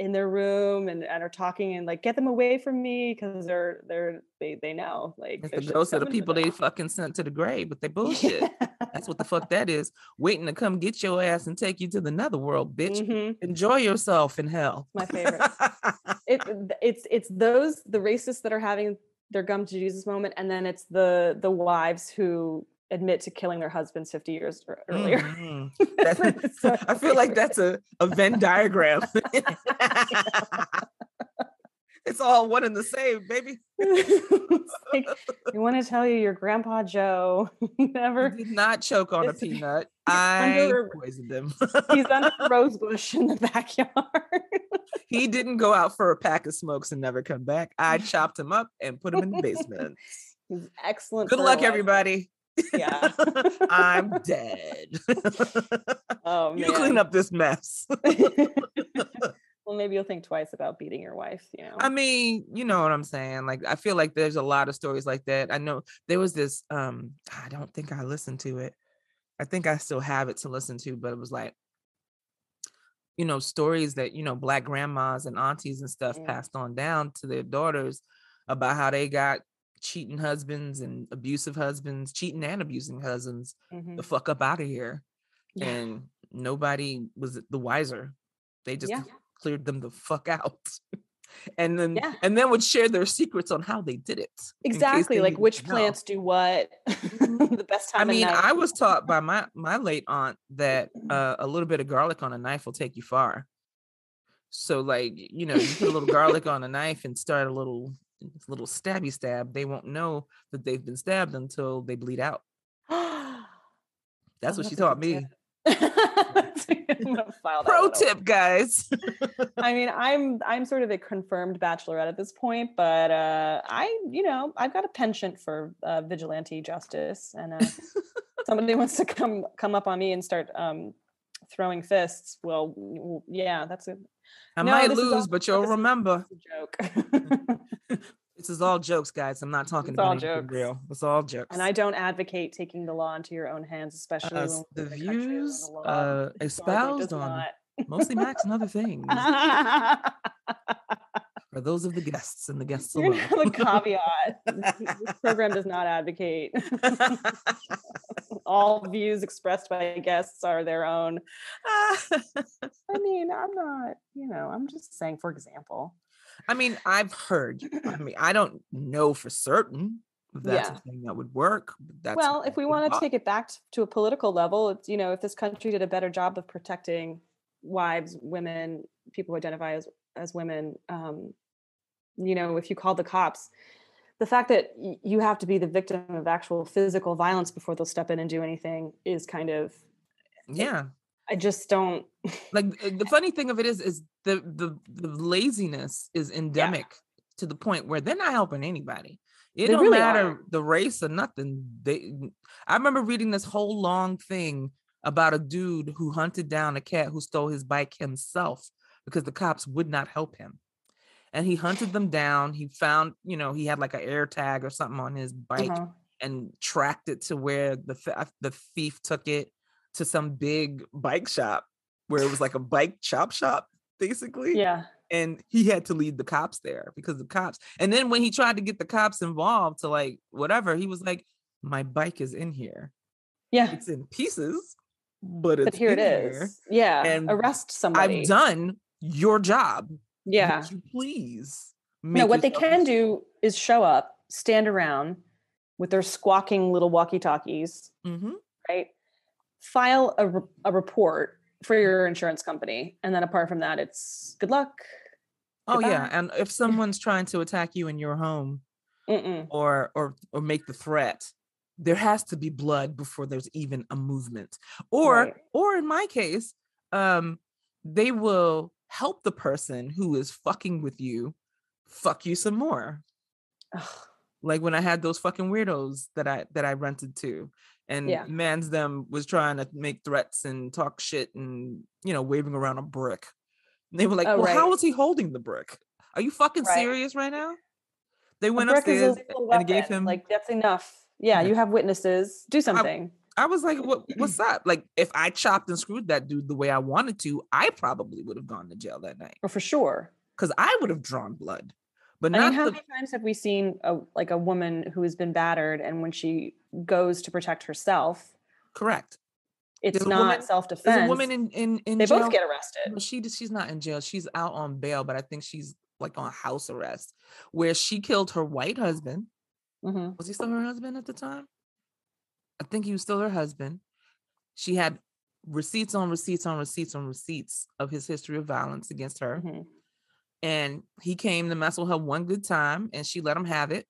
in their room and, and are talking and like get them away from me because they're they're they they know like It's there's the ghosts of the people they fucking sent to the grave, but they bullshit. That's what the fuck that is. Waiting to come get your ass and take you to the netherworld, bitch. Mhm. Enjoy yourself in hell. My favorite. it it's it's those the racists that are having their gum to Jesus moment, and then it's the the wives who admit to killing their husbands 50 years ear- earlier. Mhm. That- I feel like that's a, a Venn diagram. it's all one and the same, baby. Like, I want to tell you, your grandpa Joe He never. did not choke on a peanut. I under- poisoned him. He's under a rose bush in the backyard. he didn't go out for a pack of smokes and never come back. I chopped him up and put him in the basement. He's excellent. Good luck, everybody. Yeah. I'm dead. Oh you clean up this mess. well, maybe you'll think twice about beating your wife. You know. I mean, you know what I'm saying? Like I feel like there's a lot of stories like that. I know there was this um I don't think I listened to it. I think I still have it to listen to, but it was like you know, stories that, you know, black grandmas and aunties and stuff Mm. passed on down to their daughters about how they got cheating husbands and abusive husbands, cheating and abusing husbands Mhm. the fuck up out of here. Yeah. And nobody was the wiser. They just Yeah. cleared them the fuck out. and then Yeah. and then would share their secrets on how they did it. exactly like which know. plants do what the best time I mean. I was taught by my my late aunt that Mm-hmm. uh, a little bit of garlic on a knife will take you far. So, like, you know, you put a little garlic on a knife and start a little little stabby stab. They won't know that they've been stabbed until they bleed out. That's Oh, what she taught me. I'm gonna file that Pro tip, guys. I mean, I'm I'm sort of a confirmed bachelorette at this point, but uh, I, you know, I've got a penchant for uh, vigilante justice, and uh, somebody wants to come come up on me and start um, throwing fists. Well, yeah, that's a, I No, might this is all- lose, but you'll remember. joke. This is all jokes, guys. I'm not talking It's about all anything jokes. real. It's all jokes. and I don't advocate taking the law into your own hands, especially Uh, the in a country where views the uh, espoused on mostly Max and other things for those of the guests and the guests alone. a caveat. this program does not advocate. All views expressed by guests are their own. I mean, I'm not, you know, I'm just saying, for example. I mean, I've heard. I mean, I don't know for certain if that's Yeah. a thing that would work. That's well, if we want to take it back to a political level, it's, you know, if this country did a better job of protecting wives, women, people who identify as, as women, um, you know, if you called the cops, the fact that you have to be the victim of actual physical violence before they'll step in and do anything is kind of, yeah, I just don't. like uh, the funny thing of it is, is the the the laziness is endemic to the point where they're not helping anybody. It They don't really matter aren't. the race or nothing. They, I remember reading this whole long thing about a dude who hunted down a cat who stole his bike himself because the cops would not help him. And he hunted them down. He found, you know, he had like an air tag or something on his bike Uh-huh. and tracked it to where the the thief took it to some big bike shop where it was like a bike chop shop basically Yeah. and he had to lead the cops there because the cops and then when he tried to get the cops involved to like whatever he was like my bike is in here Yeah. it's in pieces but it's But here it is. Yeah. and Arrest somebody. i've done your job Yeah. Please No, what they can do is show up, stand around with their squawking little walkie talkies, Mhm. right? File a, re- a report for your insurance company. And then apart from that, it's good luck. oh yeah and if someone's trying to attack you in your home Mm-mm. or or or make the threat there has to be blood before there's even a movement or Right. or in my case um they will help the person who is fucking with you fuck you some more. Ugh. Like when I had those fucking weirdos that I that I rented to, and Yeah. man's them was trying to make threats and talk shit and you know waving around a brick. And they were like, Oh, "Well, how right. was he holding the brick? Are you fucking Right. serious right now?" They went is upstairs and gave him like that's enough. Yeah, Yeah. you have witnesses. Do something. I was like, what, what's up? Like, if I chopped and screwed that dude the way I wanted to, I probably would have gone to jail that night Or for sure. because I would have drawn blood. But I not mean, how the, many times have we seen a like a woman who has been battered, and when she goes to protect herself, correct. it's There's not self There's defense. a woman in in, in they jail. both get arrested. She she's not in jail. She's out on bail, but I think she's like on house arrest, where she killed her white husband. Mhm. Was he still her husband at the time? I think he was still her husband. She had receipts on receipts on receipts on receipts of his history of violence against her. Mhm. and he came to mess with her one good time and she let him have it.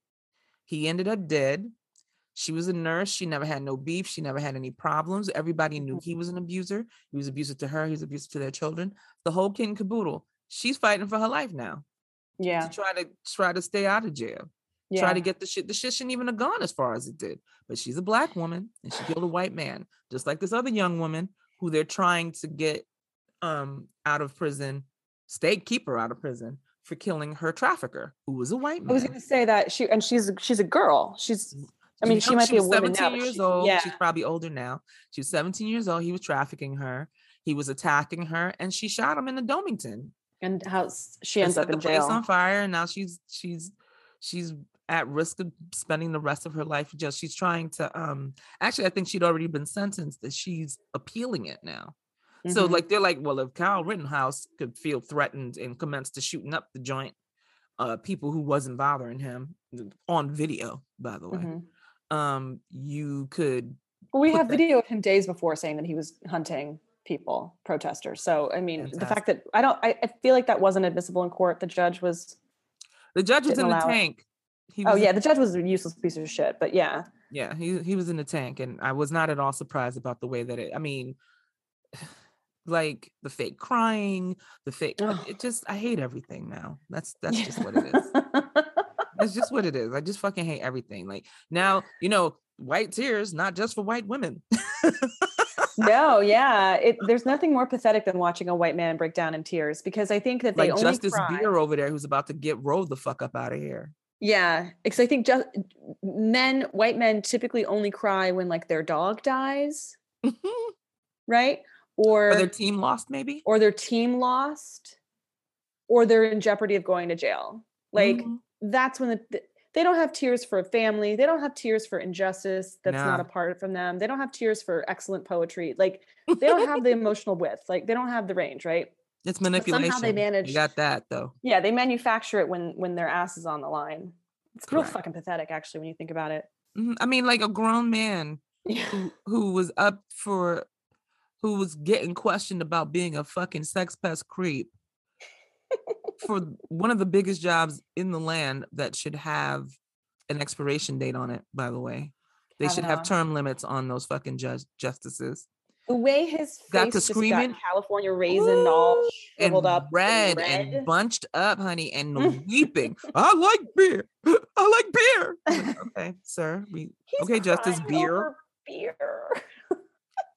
He ended up dead. She was a nurse. She never had no beef. She never had any problems. Everybody knew he was an abuser. He was abusive to her. He was abusive to their children. The whole kid and caboodle. She's fighting for her life now Yeah. to try to try to stay out of jail Yeah. try to get the shit the shit shouldn't even have gone as far as it did but she's a black woman and she killed a white man just like this other young woman who they're trying to get um out of prison state keep her out of prison for killing her trafficker who was a white man. I was going to say that she and she's she's a girl. She's I mean, she young- might be a was woman now, 17 but years she- old she's probably older now she was 17 years old he was trafficking her he was attacking her and she shot him in the domington and how she ends up the in place on fire and now she's she's she's at risk of spending the rest of her life in jail she's trying to um actually i think she'd already been sentenced that she's appealing it now so Mhm. like they're like well if kyle rittenhouse could feel threatened and commence to shooting up the joint uh people who wasn't bothering him on video by the way Mhm. um you could Well, we have that- video of him days before saying that he was hunting people, protesters. So I mean, the fact that I don't, I, I feel like that wasn't admissible in court. The judge was, the judge was in the tank. it. He oh yeah, the judge was a useless piece of shit. But yeah, yeah he he was in the tank and i was not at all surprised about the way that it i mean like the fake crying the fake it just i hate everything now. That's that's just what it is. That's just what it is. I just fucking hate everything. Like now you know white tears not just for white women. No, yeah, it, there's nothing more pathetic than watching a white man break down in tears because I think that they like only justice cry. beer over there who's about to get rolled the fuck up out of here Yeah, because I think just men, white men, typically only cry when like their dog dies, right? Or or their team lost maybe or their team lost, or they're in jeopardy of going to jail. Like Mhm. that's when the, they don't have tears for a family. They don't have tears for injustice that's not No. apart from them. They don't have tears for excellent poetry. Like they don't have the emotional width. Like they don't have the range, right? It's somehow they manipulation you got that though Yeah, they manufacture it when when their ass is on the line. It's real fucking pathetic, actually, when you think about it. Mhm. i mean like a grown man Yeah. who, who was up for who was getting questioned about being a fucking sex pest creep for one of the biggest jobs in the land that should have an expiration date on it by the way they should have term limits on those fucking judge justices The way his face Got to screaming. got California raisin all Ooh, and shriveled up, red, red. and bunched up honey and weeping i like beer i like beer okay sir we okay justice beer beer.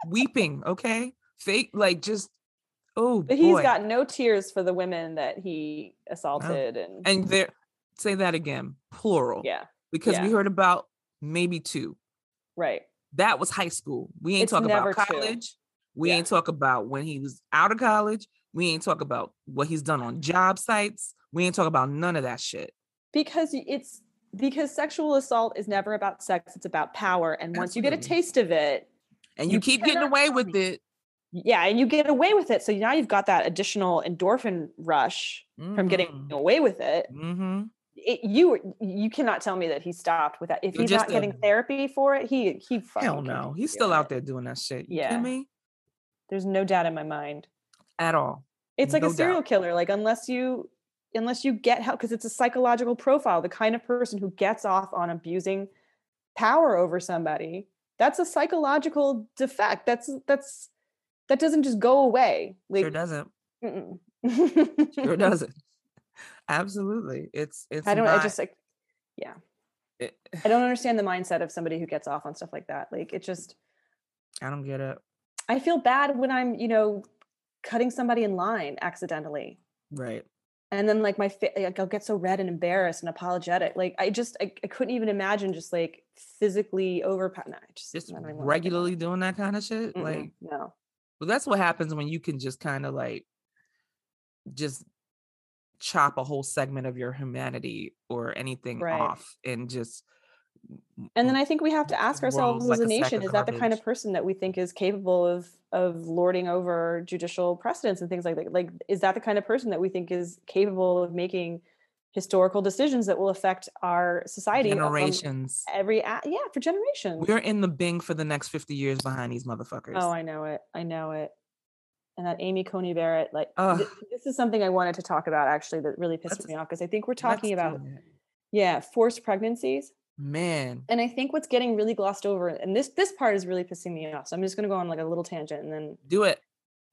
weeping okay fake like just oh But he's got no tears for the women that he assaulted, and, and there say that again plural yeah, because we heard about maybe two right. That was high school we ain't It's talk about college we Yeah. ain't talk about when he was out of college we ain't talk about what he's done on job sites we ain't talk about none of that shit Because it's because sexual assault is never about sex; it's about power. And once you get a taste of it, and you, You keep getting away with it yeah, and you get away with it. So now you've got that additional endorphin rush from getting away with it. mm-hmm. It, you you cannot tell me that he stopped with that. If he's not a- getting therapy for it, he he fucking hell no he's still out there doing that shit you Yeah. me There's no doubt in my mind. at all It's like No a serial doubt. killer. Like unless you unless you get help, because it's a psychological profile. The kind of person who gets off on abusing power over somebody, that's a psychological defect. That's that's that doesn't just go away. Like sure doesn't sure doesn't Absolutely. It's it's I don't. not I just like, yeah. it, I don't understand the mindset of somebody who gets off on stuff like that. Like it just. I don't get it. I feel bad when I'm, you know, cutting somebody in line accidentally. Right. and then like my fa- like I'll get so red and embarrassed and apologetic. Like I just I, I couldn't even imagine just like physically over. No, just, Just I don't even wanna think about regularly doing that kind of shit. Mm-mm, Like no, well, that's what happens when you can just kind of like just chop a whole segment of your humanity or anything Right. off and just and then I think we have to ask ourselves like as a a nation: is that the kind of person that we think is capable of of lording over judicial precedents and things like that? Like, is that the kind of person that we think is capable of making historical decisions that will affect our society uh, generations. every yeah for generations? We're in the Bing for the next 50 years behind these oh, motherfuckers. Oh, I know it. I know it. And that Amy Coney Barrett, like th- this is something I wanted to talk about actually that really pissed Let's- me off because I think we're talking about yeah forced pregnancies, man. and I think what's getting really glossed over, and this this part is really pissing me off. So I'm just going to go on like a little tangent and then Do it.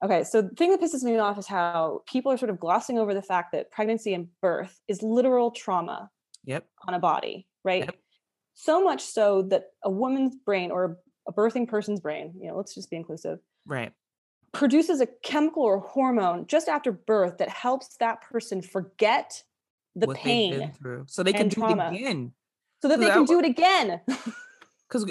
okay. So the thing that pisses me off is how people are sort of glossing over the fact that pregnancy and birth is literal trauma Yep. on a body, right? Yep. So much so that a woman's brain or a birthing person's brain, you know, let's just be inclusive, Right. Produces a chemical or hormone just after birth that helps that person forget the what pain through. So they can do trauma. it again. so that So they that can do it again. Because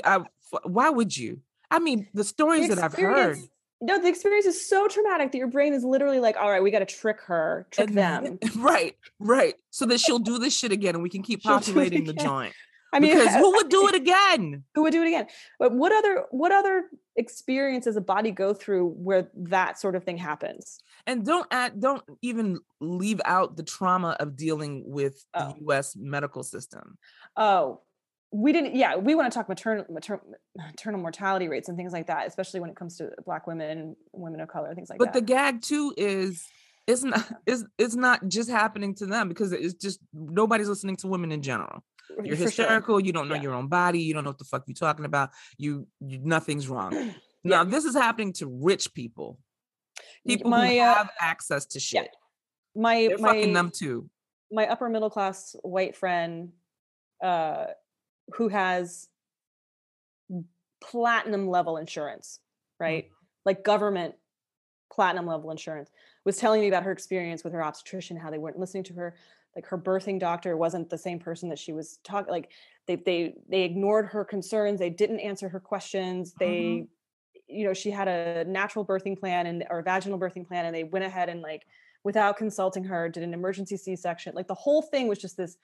why would you? I mean, the stories The that I've heard. No, the experience is so traumatic that your brain is literally like, all right, we got to trick her, trick and them. right, right. So that she'll do this shit again and we can keep She'll do it populating the joint. I mean, because who would do it again? who would do it again? But what other what other experience does a body go through where that sort of thing happens? And don't add, don't even leave out the trauma of dealing with Oh. the US medical system. Oh, we didn't. Yeah, we want to talk maternal mater, maternal mortality rates and things like that, especially when it comes to Black women women of color, things like that. but the gag too is it's not it's it's not just happening to them because it's just nobody's listening to women in general. You're For sure. hysterical, you don't know Yeah. your own body, you don't know what the fuck you're talking about. You, you nothing's wrong. Yeah. Now this is happening to rich people. People my, who uh, have access to yeah, shit. My They're fucking my them too. my upper middle class white friend, uh, who has platinum level insurance, right? Like government platinum level insurance, was telling me about her experience with her obstetrician, how they weren't listening to her. Like her birthing doctor wasn't the same person that she was talking. Like they they they ignored her concerns. They didn't answer her questions. Mm-hmm. They, you know, she had a natural birthing plan and or vaginal birthing plan, and they went ahead and like without consulting her did an emergency C-section. Like the whole thing was just this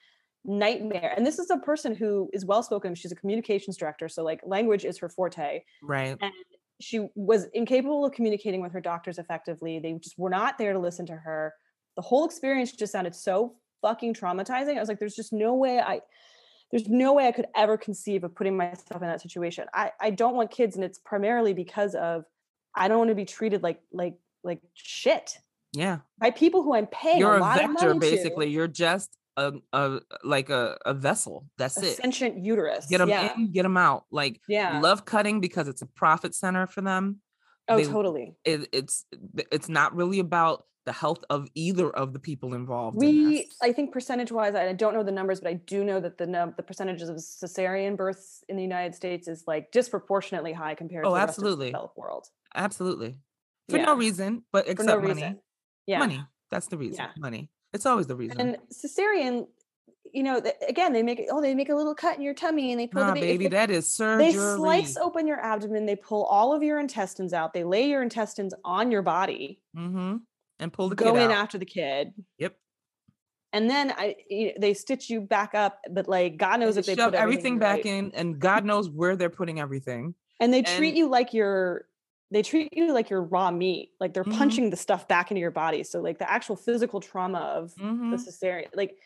nightmare. And this is a person who is well spoken. She's a communications director, so like language is her forte Right. and she was incapable of communicating with her doctors effectively. They just were not there to listen to her. The whole experience just sounded so fucking traumatizing. I was like, there's just no way I there's no way I could ever conceive of putting myself in that situation. I, I don't want kids, and it's primarily because of I don't want to be treated like like like shit Yeah. by people who I'm paying You're a a vector, basically. to. You're just a, a like a, a vessel. That's A it. sentient uterus. Get them yeah. in, get them out. Like Yeah. love cutting because it's a profit center for them. Oh, they- totally. It, it's it's not really about the health of either of the people involved. in We, this. I think percentage wise, I don't know the numbers, but I do know that the num- the percentages of cesarean births in the United States is like disproportionately high compared Oh, to the rest absolutely. of the developed world. absolutely for Yeah. no reason, but except no money. reason. Yeah. Money. That's the reason. Yeah. Money. It's always the reason. And cesarean, you know, again, they make oh, they make a little cut in your tummy and they pull the ba- baby, they- that is surgery. They slice open your abdomen, they pull all of your intestines out, they lay your intestines on your body, mm-hmm. And pull the go kid in out. after the kid. Yep. And then I, y- they stitch you back up, but like God knows They if they shove put everything right. back in, and God knows where they're putting everything. and they treat you like you're they treat you like you're raw meat like they're Mhm. punching the stuff back into your body so like the actual physical trauma of Mhm. the cesarean like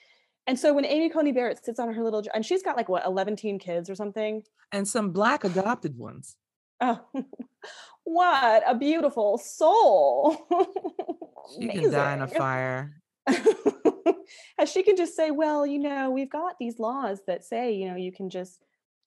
and so when amy coney barrett sits on her little and she's got like what 11 teen kids or something And some black adopted ones. oh what a beautiful soul She can die in a fire. and she can just say well you know we've got these laws that say you know you can just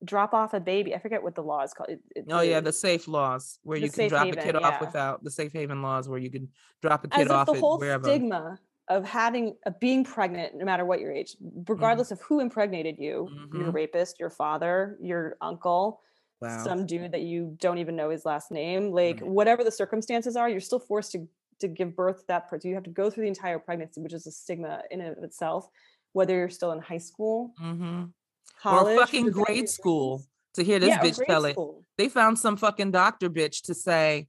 drop off a baby i forget what the law is called It- it- Oh yeah, the- safe laws where you can drop a haven, kid off without the safe haven laws where you can drop a as kid if off the whole wherever. stigma of having of being pregnant no matter what your age regardless of who impregnated you your Mhm. rapist your father your uncle Wow. some dude that you don't even know his last name like Right. whatever the circumstances are you're still forced to to give birth to that person you have to go through the entire pregnancy which is a stigma in and of itself whether you're still in high school mm-hmm. or fucking grade school to hear this yeah, bitch tell it. They found some fucking doctor bitch to say,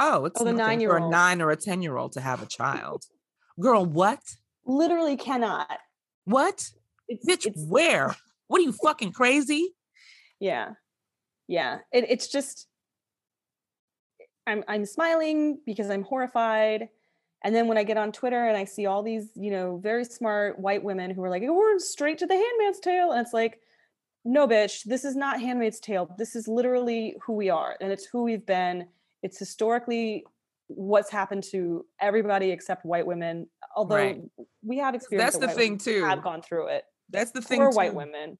"Oh, it's Oh, the nothing for a nine-year-old. nine or a ten year old to have a child." Girl, what? literally cannot What? it's, Bitch, it's where? What are you fucking crazy? yeah yeah it, it's just i'm i'm smiling because i'm horrified and then when i get on twitter and i see all these you know very smart white women who are like we're straight to the handmaid's tale and it's like no bitch this is not handmaid's tale this is literally who we are and it's who we've been it's historically what's happened to everybody except white women although Right. we have experience That's that the thing too. have gone through it That's the thing. poor white women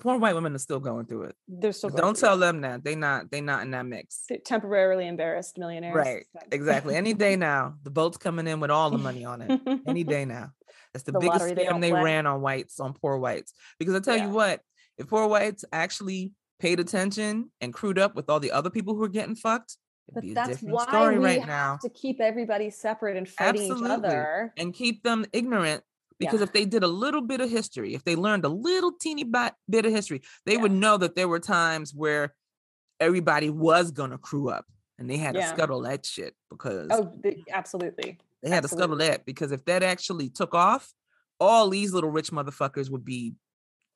Poor white women are still going through it. they're still going don't through it. tell them that they not they not in that mix. t- temporarily embarrassed millionaires. Right. Exactly. Any day now, the boat's coming in with all the money on it. Any day now. That's the, The biggest they scam don't they ran on whites, on poor whites. Because I tell Yeah. you what, if poor whites actually paid attention and crewed up with all the other people who are getting fucked, But be a that's different why story we right have now. to keep everybody separate and fighting each other. And keep them ignorant. Because Yeah. if they did a little bit of history, if they learned a little teeny bit, bit of history, they would know that there were times where everybody was gonna crew up and they had Yeah. to scuttle that shit because Oh, the, absolutely. They had to scuttle that because if that actually took off, all these little rich motherfuckers would be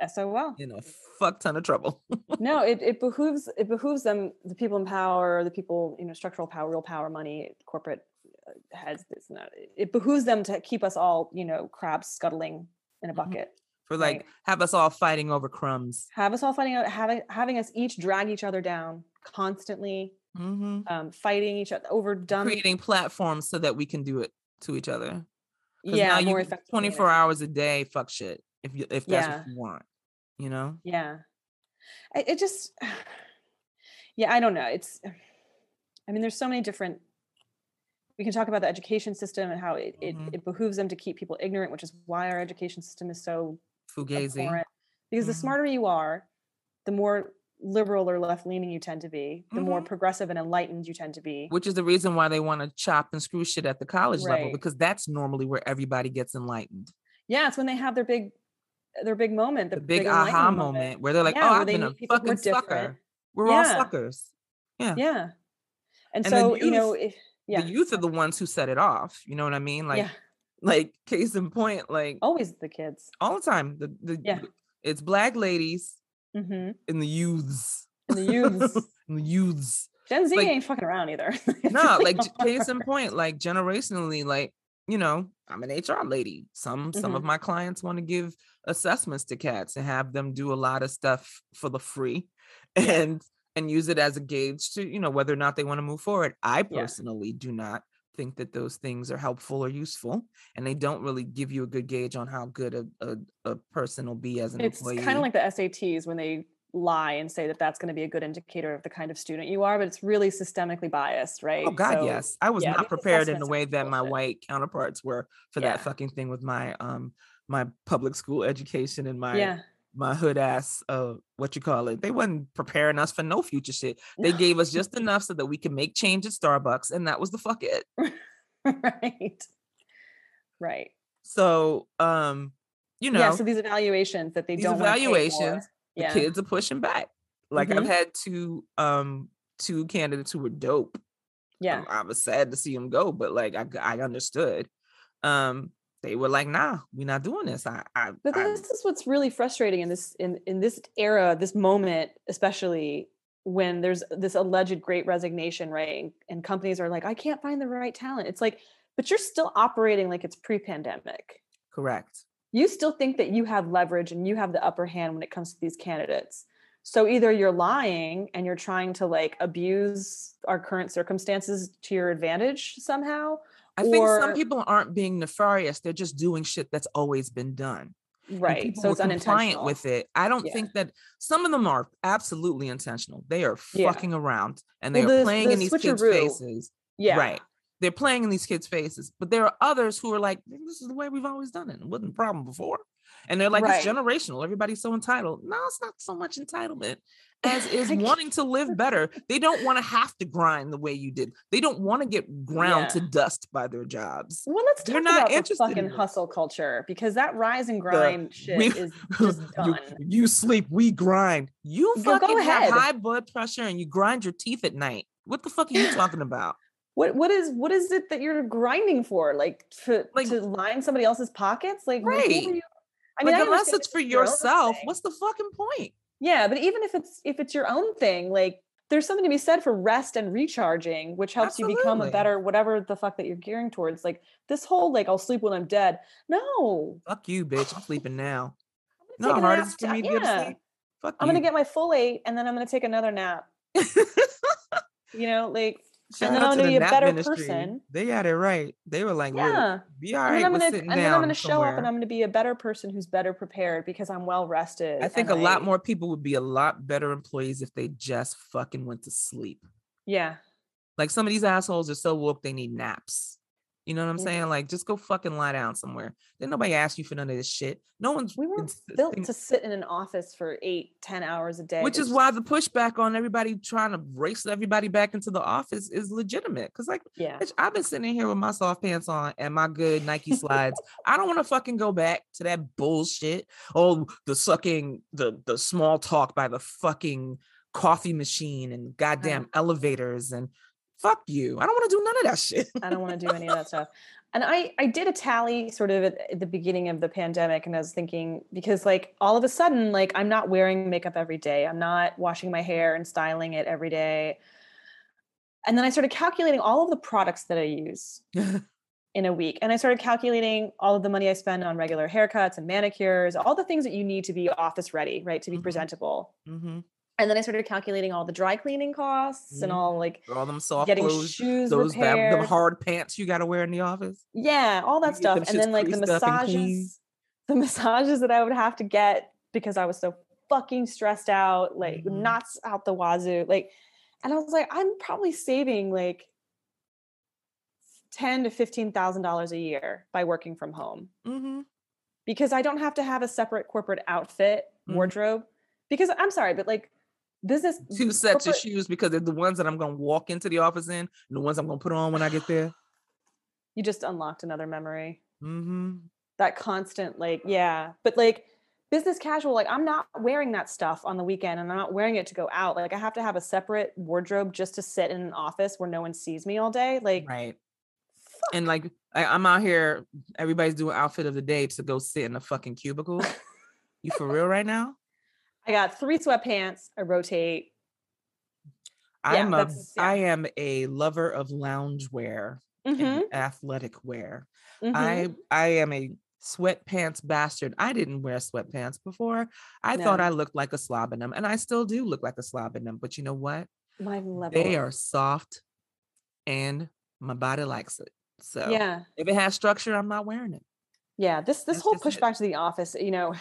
SOL. in a fuck ton of trouble. No, it, it behooves it behooves them, the people in power, the people, you know, structural power, real power, money, corporate uh, heads. It's not. It behooves them to keep us all, you know, crabs scuttling in a Mhm. bucket. For like Right. have us all fighting over crumbs. Have us all fighting out, having having us each drag each other down constantly, hmm um, fighting each other over dumb. Creating platforms so that we can do it to each other. Yeah, now more can effectively. 24 hours a day, fuck shit. If you if that's Yeah. what you want. You know? Yeah. I, it just, yeah, I don't know. It's, I mean, there's so many different, we can talk about the education system and how it, Mhm. it, it behooves them to keep people ignorant, which is why our education system is so Fugazi. abhorrent. Because the Mhm. smarter you are, the more liberal or left leaning you tend to be, the more Mhm. progressive and enlightened you tend to be. Which is the reason why they want to chop and screw shit at the college level because that's normally where everybody gets enlightened. Yeah, it's when they have their big, their big moment, the, The big enlightenment aha moment where they're like, Yeah, "Oh, I've been a meet people who are fucking sucker." We're all suckers. Yeah. Yeah. And, And so, you know, youth- if, yeah, the youth are the ones who set it off. You know what I mean? Like, yeah, like case in point, like always the kids. all the time. The the Yeah. it's black ladies hmm and the youths. And the youths. and the youths. Gen Z Like- ain't fucking around either. No, really like case in point, like generationally, like you know, I'm an HR lady. Some some of Mm-hmm. my clients want to give assessments to cats and have them do a lot of stuff for the free, Yeah. and and use it as a gauge to you know whether or not they want to move forward. I Yeah. personally do not think that those things are helpful or useful, and they don't really give you a good gauge on how good a a, a person will be as an It's employee. kind of like the SATs when they lie and say that that's going to be a good indicator of the kind of student you are, but it's really systemically biased, right? Oh God, So, yes. I was yeah, not prepared in the way that my white counterparts were for Yeah. that fucking thing with my um my public school education and my Yeah. my hood ass uh what you call it. They wasn't preparing us for no future shit. They No. gave us just enough so that we could make change at Starbucks and that was the fuck it. right. Right. So um you know yeah. So these evaluations that they these don't wanna pay the Yeah. kids are pushing back. Like I've Mhm. had two um two candidates who were dope Yeah. Um, I was sad to see them go, but like I I understood. Um, they were like, "Nah, we're not doing this." I, I, But I this is what's really frustrating in this in in this era, this moment, especially when there's this alleged great resignation, right? And, and companies are like, I can't find the right talent. It's like, but you're still operating like it's pre-pandemic. correct. You still think that you have leverage and you have the upper hand when it comes to these candidates. So either you're lying and you're trying to like abuse our current circumstances to your advantage somehow. I think some people aren't being nefarious; they're just doing shit that's always been done. Right. So it's unintentional. with it. I don't Yeah. think that some of them are absolutely intentional. They are Yeah. fucking around and they Well, are playing the in these kids' faces. Yeah. Right. They're playing in these kids' faces. But there are others who are like, this is the way we've always done it. It wasn't a problem before. And they're like, it's generational. Everybody's so entitled. No, it's not so much entitlement as is wanting to live better. They don't want to have to grind the way you did. They don't want to get ground to dust by their jobs. Well, let's They're talk not about the interested fucking hustle culture because that rise and grind shit we- is just you, done. you sleep, we grind. You fucking have high blood pressure and you grind your teeth at night. What the fuck are you talking about? What what is what is it that you're grinding for? Like to Like- to line somebody else's pockets? Like Right. you- I mean, like, I unless it's for yourself, what's the fucking point? Yeah, but even if it's if it's your own thing, like there's something to be said for rest and recharging, which helps you become a better whatever the fuck that you're gearing towards. Like this whole like I'll sleep when I'm dead. No, Fuck you, bitch. I'm sleeping now. I'm You know gonna how take a hard for me to go to sleep? Fuck I'm you. gonna get my full eight, and then I'm gonna take another nap. You know, like Shout then I'm gonna be a better ministry. person. They got it right. They were like, yeah. be all and then I'm gonna and then I'm gonna show up and. I'm gonna be a better person who's better prepared because I'm well rested. I think and a lot more people would be a lot better employees if they just fucking went to sleep. Yeah. Like some of these assholes are so woke they need naps. You know what I'm saying? Mm-hmm. Like just go fucking lie down somewhere. Then nobody asked you for none of this shit. No one's We were ins- built to sit in an office for eight, ten hours a day. which is It's- why the pushback on everybody trying to race everybody back into the office is legitimate. Cause like yeah. bitch, I've been sitting here with my soft pants on and my good Nike slides. I don't want to fucking go back to that bullshit. Oh, the sucking, the the small talk by the fucking coffee machine and uh-huh. goddamn elevators and fuck you. I don't want to do none of that shit. I don't want to do any of that stuff. And I, I did a tally sort of at, the beginning of the pandemic, and I was thinking because like all of a sudden, like I'm not wearing makeup every day, I'm not washing my hair and styling it every day, and then I started calculating all of the products that I use in a week, and I started calculating all of the money I spend on regular haircuts and manicures, all the things that you need to be office ready, right, to be Mhm. presentable. hmm And then I started calculating all the dry cleaning costs and all like All them soft getting clothes, shoes those repaired. the hard pants you got to wear in the office. Yeah, all that get stuff. And then like the creased up and clean. massages, the massages that I would have to get because I was so fucking stressed out, like Mhm. knots out the wazoo. Like, and I was like, I'm probably saving like ten to fifteen thousand dollars a year by working from home hmm because I don't have to have a separate corporate outfit Mhm. wardrobe. Because I'm sorry, but like business Two sets of shoes because they're the ones that I'm gonna walk into the office in, and the ones I'm gonna put on when I get there. you just unlocked another memory. hmm that constant like yeah but like business casual like i'm not wearing that stuff on the weekend and i'm not wearing it to go out like i have to have a separate wardrobe just to sit in an office where no one sees me all day like Right. And like I, I'm out here, everybody's doing outfit of the day to go sit in a fucking cubicle. you for real right now? I got three sweatpants i rotate I'm a yeah. I am a lover of loungewear Mhm, and athletic wear. mhm. I I am a sweatpants bastard. I didn't wear sweatpants before. I thought I looked like a slob in them, and I still do look like a slob in them. But you know what? my level They are soft, and my body likes it. So yeah if it has structure, I'm not wearing it. yeah this this That's whole pushback it. to the office you know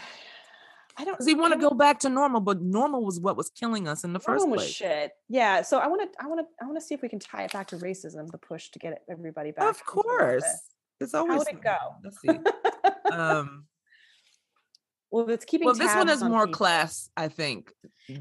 i don't Because he want to go back to normal, but normal was what was killing us in the first place. shit yeah so i want to i want to i want to see if we can tie it back to racism the push to get everybody back Of course. It's always How would it go? Let's see. um well it's keeping well this one is on more people. class, I think.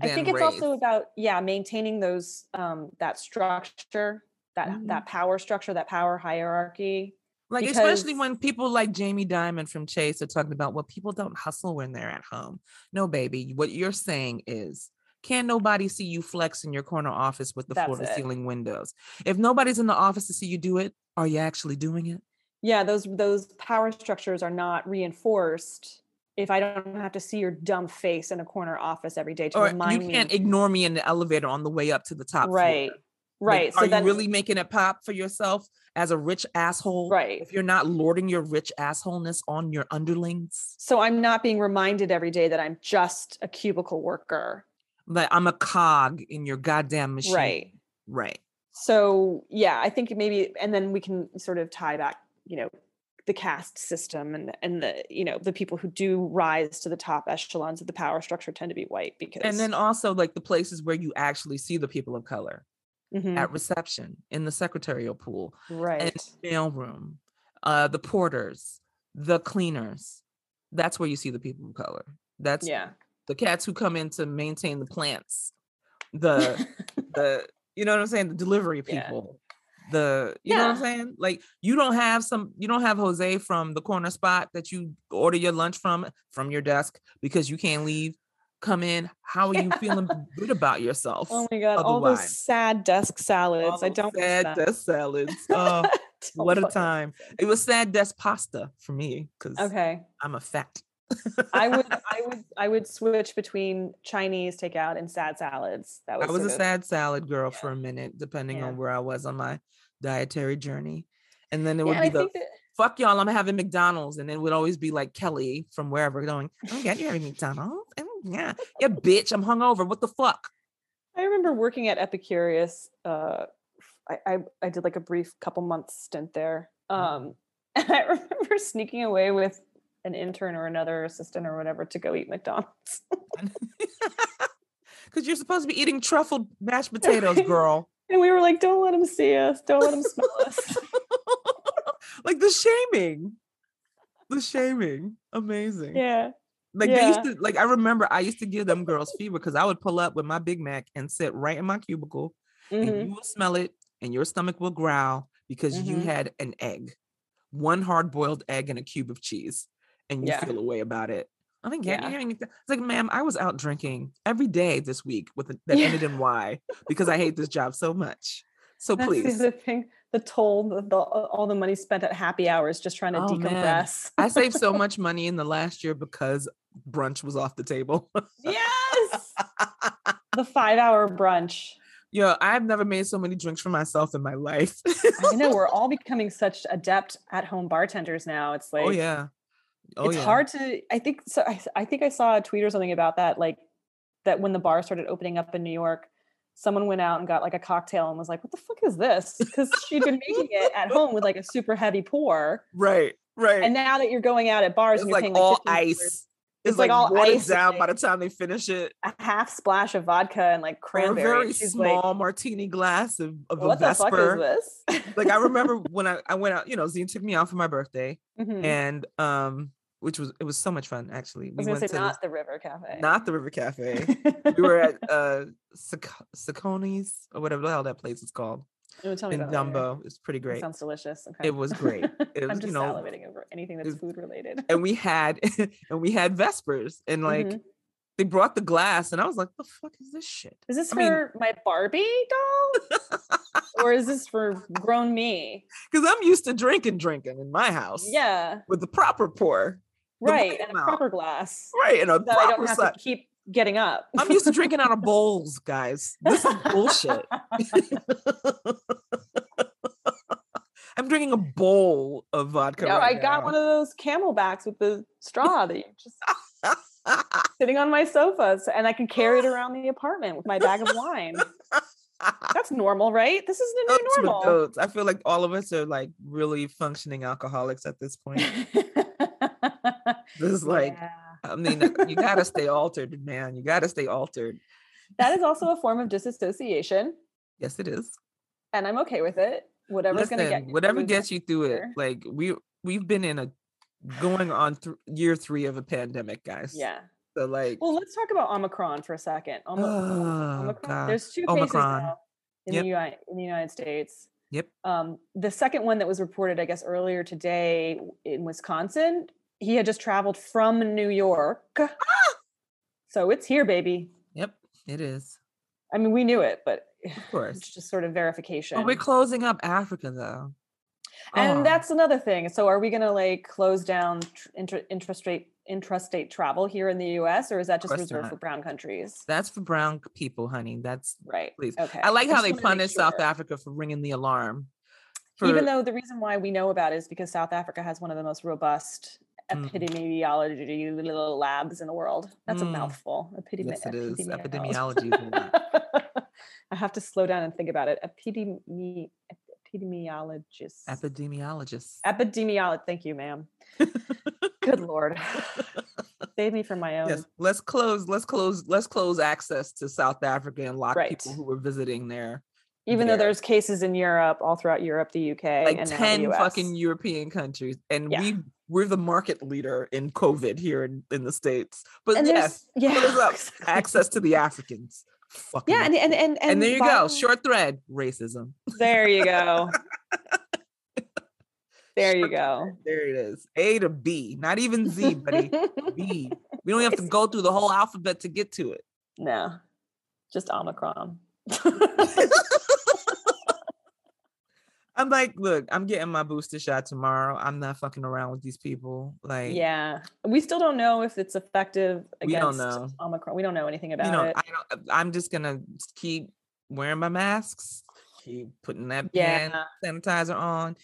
I think it's also about yeah maintaining those um that structure that Mhm. that power structure that power hierarchy like especially when people like Jamie Dimon from Chase are talking about well, people don't hustle when they're at home. No, baby. What you're saying is can nobody see you flex in your corner office with the floor to ceiling windows? If nobody's in the office to see you do it, are you actually doing it? yeah those those power structures are not reinforced if i don't have to see your dumb face in a corner office every day to Or remind me. you can't ignore me in the elevator on the way up to the top. floor. right Like, right are so you really making it pop for yourself as a rich asshole? right If you're not lording your rich assholeness on your underlings, so i'm not being reminded every day that i'm just a cubicle worker like I'm a cog in your goddamn machine. right Right. so yeah i think maybe and then we can sort of tie back you know the caste system and and the you know the people who do rise to the top echelons of the power structure tend to be white because And then also like the places where you actually see the people of color. Mhm. at reception, in the secretarial pool, right. and mailroom, uh, the porters, the cleaners. That's where you see the people of color. That's yeah. the cats who come in to maintain the plants, the the you know what I'm saying, the delivery Yeah. people. The you know what I'm saying? Like you don't have some you don't have Jose from the corner spot that you order your lunch from from your desk because you can't leave. Come in. How are you feeling good about yourself? oh my god, all those sad desk salads. I don't sad desk salads. Oh, what a time. It was sad desk pasta for me because Okay. I'm a fat. I would I would I would switch between Chinese takeout and sad salads. That was I was a of- sad salad girl yeah. for a minute, depending Yeah. on where I was on my dietary journey. And then it would and be I the fuck y'all, I'm having McDonald's. And then it would always be like Kelly from wherever going, Oh yeah, you're having McDonald's? Oh, yeah. Yeah, bitch, I'm hungover. What the fuck? I remember working at Epicurious. Uh, I, I I did like a brief couple months stint there. Um, and I remember sneaking away with an intern or another assistant or whatever to go eat McDonald's. Because you're supposed to be eating truffled mashed potatoes, girl. And we were like, "Don't let him see us. Don't let him smell us." like the shaming. The shaming. Amazing. yeah. Like they used to like I remember I used to give them girls fever because I would pull up with my Big Mac and sit right in my cubicle Mhm. and you will smell it and your stomach will growl because you Mhm. had an egg. One hard boiled egg and a cube of cheese. And you Yeah. feel a way about it. I think yeah. Yeah. It's like, ma'am, I was out drinking every day this week with a, that Yeah. ended in Y because I hate this job so much. So That's please. the thing. The toll, the, the, all the money spent at happy hours just trying to Oh, decompress. I saved so much money in the last year because brunch was off the table. yes. the five hour brunch. Yo, I've never made so many drinks for myself in my life. I know we're all becoming such adept at home bartenders now. It's oh, like oh yeah. Oh it's yeah. hard to I think so I, I think I saw a tweet or something about that like that when the bar started opening up in New York someone went out and got like a cocktail and was like what the fuck is this because she'd been making it at home with like a super heavy pour Right. Right. and now that you're going out at bars it's and you're like paying all like $15 ice. It's, It's like, like all watered ice down by the time they finish it. a half splash of vodka and like Or a cranberry very she's small martini glass of, of what a the fuck Vesper. is this like I remember when I, I went out, you know, Zine took me out for my birthday Mhm. and um which was it was so much fun actually. I We was gonna went say to not the river cafe not the River Cafe. we were at uh Sac- Cecconi's or whatever the hell that place is called Oh, tell me in about it later. Dumbo. It's pretty great. sounds delicious okay It was great. It i'm just you know, salivating over anything that's was- food related and we had and we had Vespers and like Mhm. they brought the glass and I was like, the fuck is this shit? Is this I mean- for my Barbie doll? or is this for grown me? Because I'm used to drinking, drinking in my house. Yeah, With the proper pour. Right. And a proper glass Right. And a that I don't have size. to keep getting up. I'm used to drinking out of bowls, guys. This is bullshit. I'm drinking a bowl of vodka. No, right I got now. one of those CamelBaks with the straw that you just sitting on my sofa so- and I can carry it around the apartment with my bag of wine. That's normal, right? This is the new normal. I feel like all of us are like really functioning alcoholics at this point. This is like, Yeah. I mean, you gotta stay altered, man. You gotta stay altered. that is also a form of disassociation, Yes, it is. and I'm okay with it. Whatever's Listen, gonna get you whatever gets you through it. Like we we've been in a going on th- year three of a pandemic, guys. Yeah. So like, Well, let's talk about Omicron for a second. Omi- Oh, Omicron. God. There's two Omicron. cases now in Yep. the United in the United States. Yep. Um, the second one that was reported, I guess, earlier today in Wisconsin, he had just traveled from New York. Ah! So it's here, baby. yep, it is. I mean, we knew it, but Of course. it's just sort of verification. But we're closing up Africa though. and Oh, that's another thing. So are we going to like close down tr- intra- intrastate intrastate travel here in the U.S. or is that just reserved for brown countries? that's for brown people, honey. That's Right. please. Okay. I like how just they wanted to make punish South. Africa for ringing the alarm. Even though the reason why we know about it is because South Africa has one of the most robust. Epidemiology little labs in the world. That's a Mm. mouthful. Epidemi- Yes, it is. epidemiology. A. I have to slow down and think about it. Epidemi- epidemiologist. Epidemiologists. Epidemiologist. Thank you, ma'am. Good lord. Save me from my own. yes, let's close. Let's close. Let's close access to South Africa and lock Right. people who were visiting there Even though there's cases in Europe, all throughout Europe, the UK, like and now 10 the US. fucking European countries. And Yeah. we we're the market leader in COVID here in, in the States. But and yes, yeah, access to the Africans. Fucking Yeah, and and and, and, there you go. Short thread, racism. There you go. there you go. There it is. A to B. Not even Z, buddy. B. We don't have to go through the whole alphabet to get to it. no, just Omicron. I'm like, look, I'm getting my booster shot tomorrow. I'm not fucking around with these people. Like, yeah, we still don't know if it's effective We don't against know. Omicron. We don't know anything about you know, it. I don't, I'm just gonna keep wearing my masks, keep putting that Yeah. hand sanitizer on,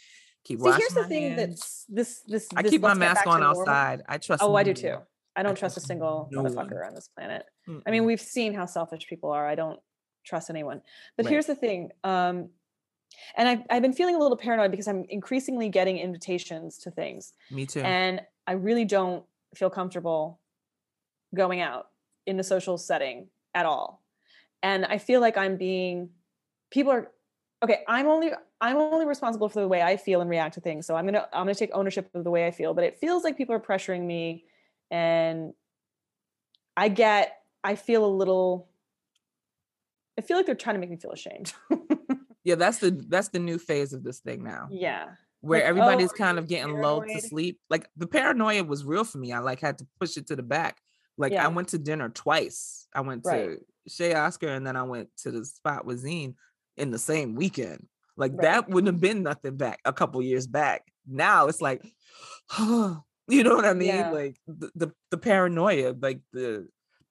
keep See, here's the thing hands. that's this this. I this keep my mask on outside. I trust. Oh, I do too. I don't I trust a single no one. motherfucker on this planet. I Mm-mm. mean, we've seen how selfish people are. I don't trust anyone. But Right. here's the thing. Um, and I've, I've been feeling a little paranoid because I'm increasingly getting invitations to things. me too. And I really don't feel comfortable going out in a social setting at all. And I feel like I'm being, people are, okay, I'm only, I'm only responsible for the way I feel and react to things. So I'm going to, I'm going to take ownership of the way I feel, but it feels like people are pressuring me and I get, I feel a little, I feel like they're trying to make me feel ashamed. yeah, that's the that's the new phase of this thing now, yeah. where Like, oh, everybody's are kind of getting lulled to sleep. Like the paranoia was real for me. I like had to push it to the back. Like Yeah. I went to dinner twice. I went Right. to Chez Oskar and then I went to the spot with Zine in the same weekend. Like Right. that wouldn't have been nothing back a couple years back. Now it's like, you know what I mean? Yeah. Like the, the the paranoia, like the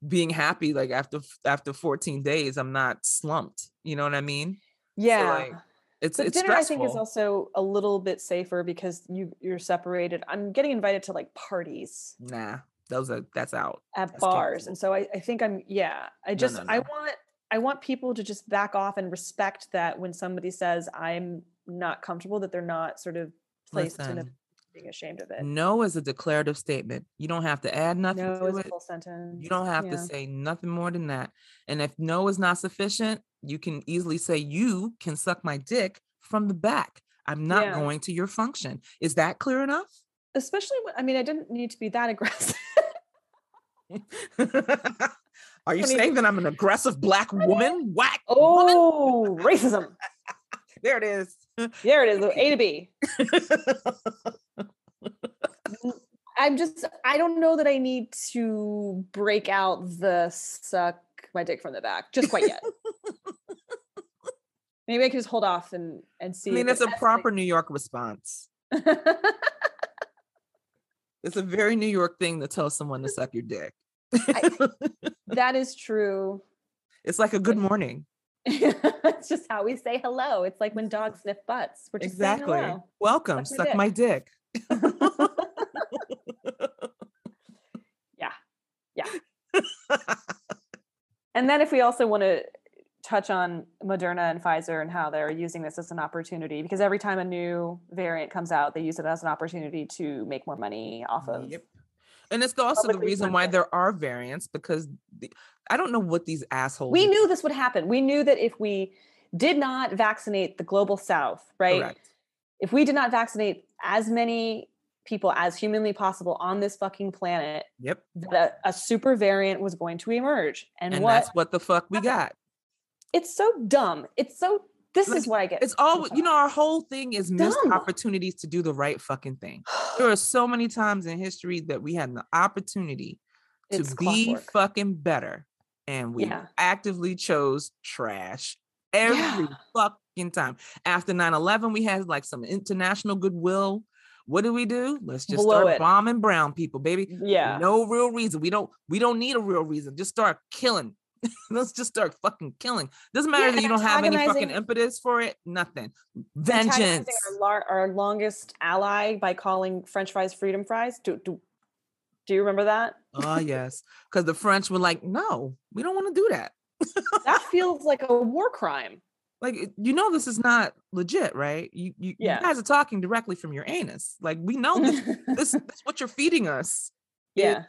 being happy, like after after 14 days, I'm not slumped. You know what I mean? Yeah. like, It's but it's dinner stressful. I think is also a little bit safer because you you're separated. I'm getting invited to like parties nah, those are that's out. at That's bars, canceled. and so I, I think I'm yeah. I just no, I no. want I want people to just back off and respect that when somebody says I'm not comfortable, that they're not sort of placed in a Listen, being ashamed of it. no is a declarative statement. You don't have to add nothing No to is a it. full sentence. You don't have to say nothing more than that. And if no is not sufficient, you can easily say you can suck my dick from the back. I'm not Yeah. going to your function. Is that clear enough? Especially when I mean I didn't need to be that aggressive. Are you I mean- saying that I'm an aggressive black woman? Whack woman? oh, racism. There it is. There it is. A to B. I'm just I don't know that I need to break out the suck my dick from the back just quite yet. Maybe I can just hold off and and see. I mean, that's a proper New York response. It's a very New York thing to tell someone to suck your dick. that is true. it's like a good morning. it's just how we say hello. It's like when dogs sniff butts. We're just Exactly. hello. Welcome. Suck Suck my my dick. Yeah. Yeah. And then if we also want to touch on Moderna and Pfizer and how they're using this as an opportunity, because every time a new variant comes out, they use it as an opportunity to make more money off of. Yep. And it's also the reason why there are variants because the, I don't know what these assholes. We knew this would happen. We knew that if we did not vaccinate the global south, right? Correct. If we did not vaccinate as many people as humanly possible on this fucking planet, Yep. that a, a super variant was going to emerge. And, And what that's what the fuck we got. it's so dumb. It's so this Like, is what I get. It's all you know. Our whole thing is missed Dumb. opportunities to do the right fucking thing. There are so many times in history that we had the opportunity to It's be clockwork. fucking better, and we Yeah. actively chose trash every Yeah. fucking time. After 9-11, we had like some international goodwill. What do we do? Let's just Blow start it. bombing brown people, baby. yeah. No real reason. We don't we don't need a real reason. Just start killing. Let's just start fucking killing. Doesn't matter Yeah, that you don't have any fucking impetus for it. Nothing. Vengeance. Our, lar- our longest ally by calling French fries freedom fries. Do do, do you remember that? Oh yes. Because the French were like, no, we don't want to do that. That feels like a war crime. Like you know this is not legit, right? You you, Yeah. you guys are talking directly from your anus. Like we know this this, this what you're feeding us. yeah.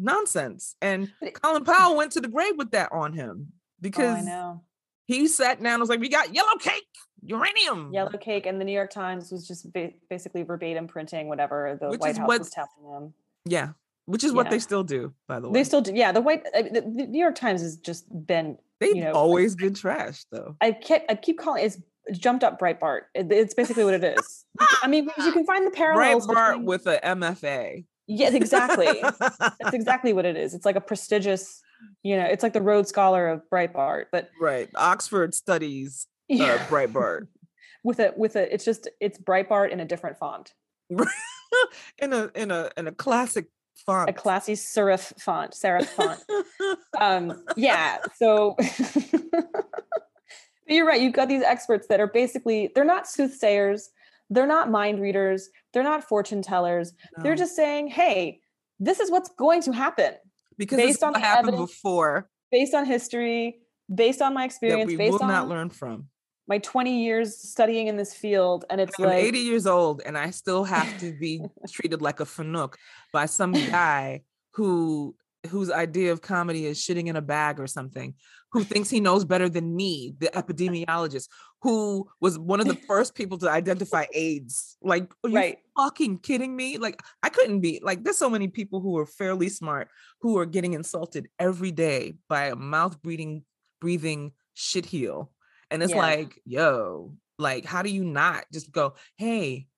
Nonsense. And it- Colin Powell went to the grave with that on him Oh, because I know. he sat down and was like, "We got yellow cake, uranium, yellow cake," and the New York Times was just ba- basically verbatim printing whatever the Which White House what- was telling them. Yeah, which is what Yeah. they still do, by the way. They still do. Yeah, the White mean, the, the New York Times has just been. They've you know, like- always been trash, though. I keep I keep calling it's jumped up Breitbart. It- it's basically what it is. I mean, you can find the parallels. Breitbart between- with a MFA. Yes, exactly. That's exactly what it is. It's like a prestigious, you know, it's like the Rhodes Scholar of Breitbart, but right. Oxford studies uh, yeah, Breitbart with a with a it's just it's Breitbart in a different font, in a in a in a classic font. a classy serif font, serif font. um yeah so but you're right you've got these experts that are basically they're not soothsayers they're not mind readers. They're not fortune tellers. They're just saying hey this is what's going to happen because based on happened evidence before based on history based on my experience based will on not learn from. my 20 years studying in this field and it's I'm like 80 years old and I still have to be treated like a fanook by some guy who whose idea of comedy is shitting in a bag or something, who thinks he knows better than me, the epidemiologist, who was one of the first people to identify AIDS. Like, are you right fucking kidding me? Like, I couldn't be like, there's so many people who are fairly smart who are getting insulted every day by a mouth breathing, breathing shitheel. And it's Yeah. like, yo, like, how do you not just go, hey,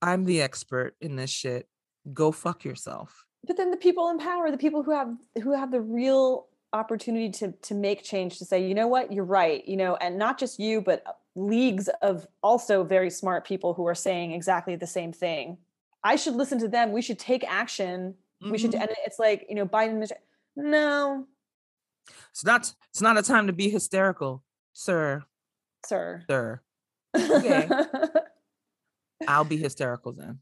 I'm the expert in this shit. Go fuck yourself. But then the people in power the people who have who have the real opportunity to to make change to say you know what you're right you know and not just you but uh, leagues of also very smart people who are saying exactly the same thing i should listen to them we should take action we should Mhm. and it's like you know biden is- no It's not. It's not a time to be hysterical, sir. sir Sir, Okay. I'll be hysterical then.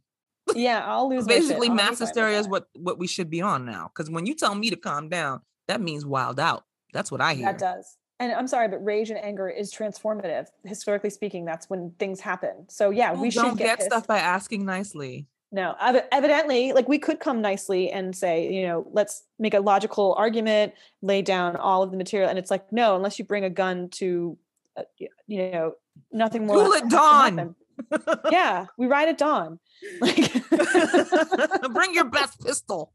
Yeah i'll lose. Basically, mass hysteria is what what we should be on now. Because when you tell me to calm down, that means wild out. That's what I hear. that does and i'm sorry but rage and anger is transformative historically speaking that's when things happen so yeah People we should get, get stuff by asking nicely. No, evidently, like we could come nicely and say, you know, let's make a logical argument, lay down all of the material, and it's like, no, unless you bring a gun to, uh, you know, nothing more. At to dawn. Yeah, we ride at dawn. Like, Bring your best pistol.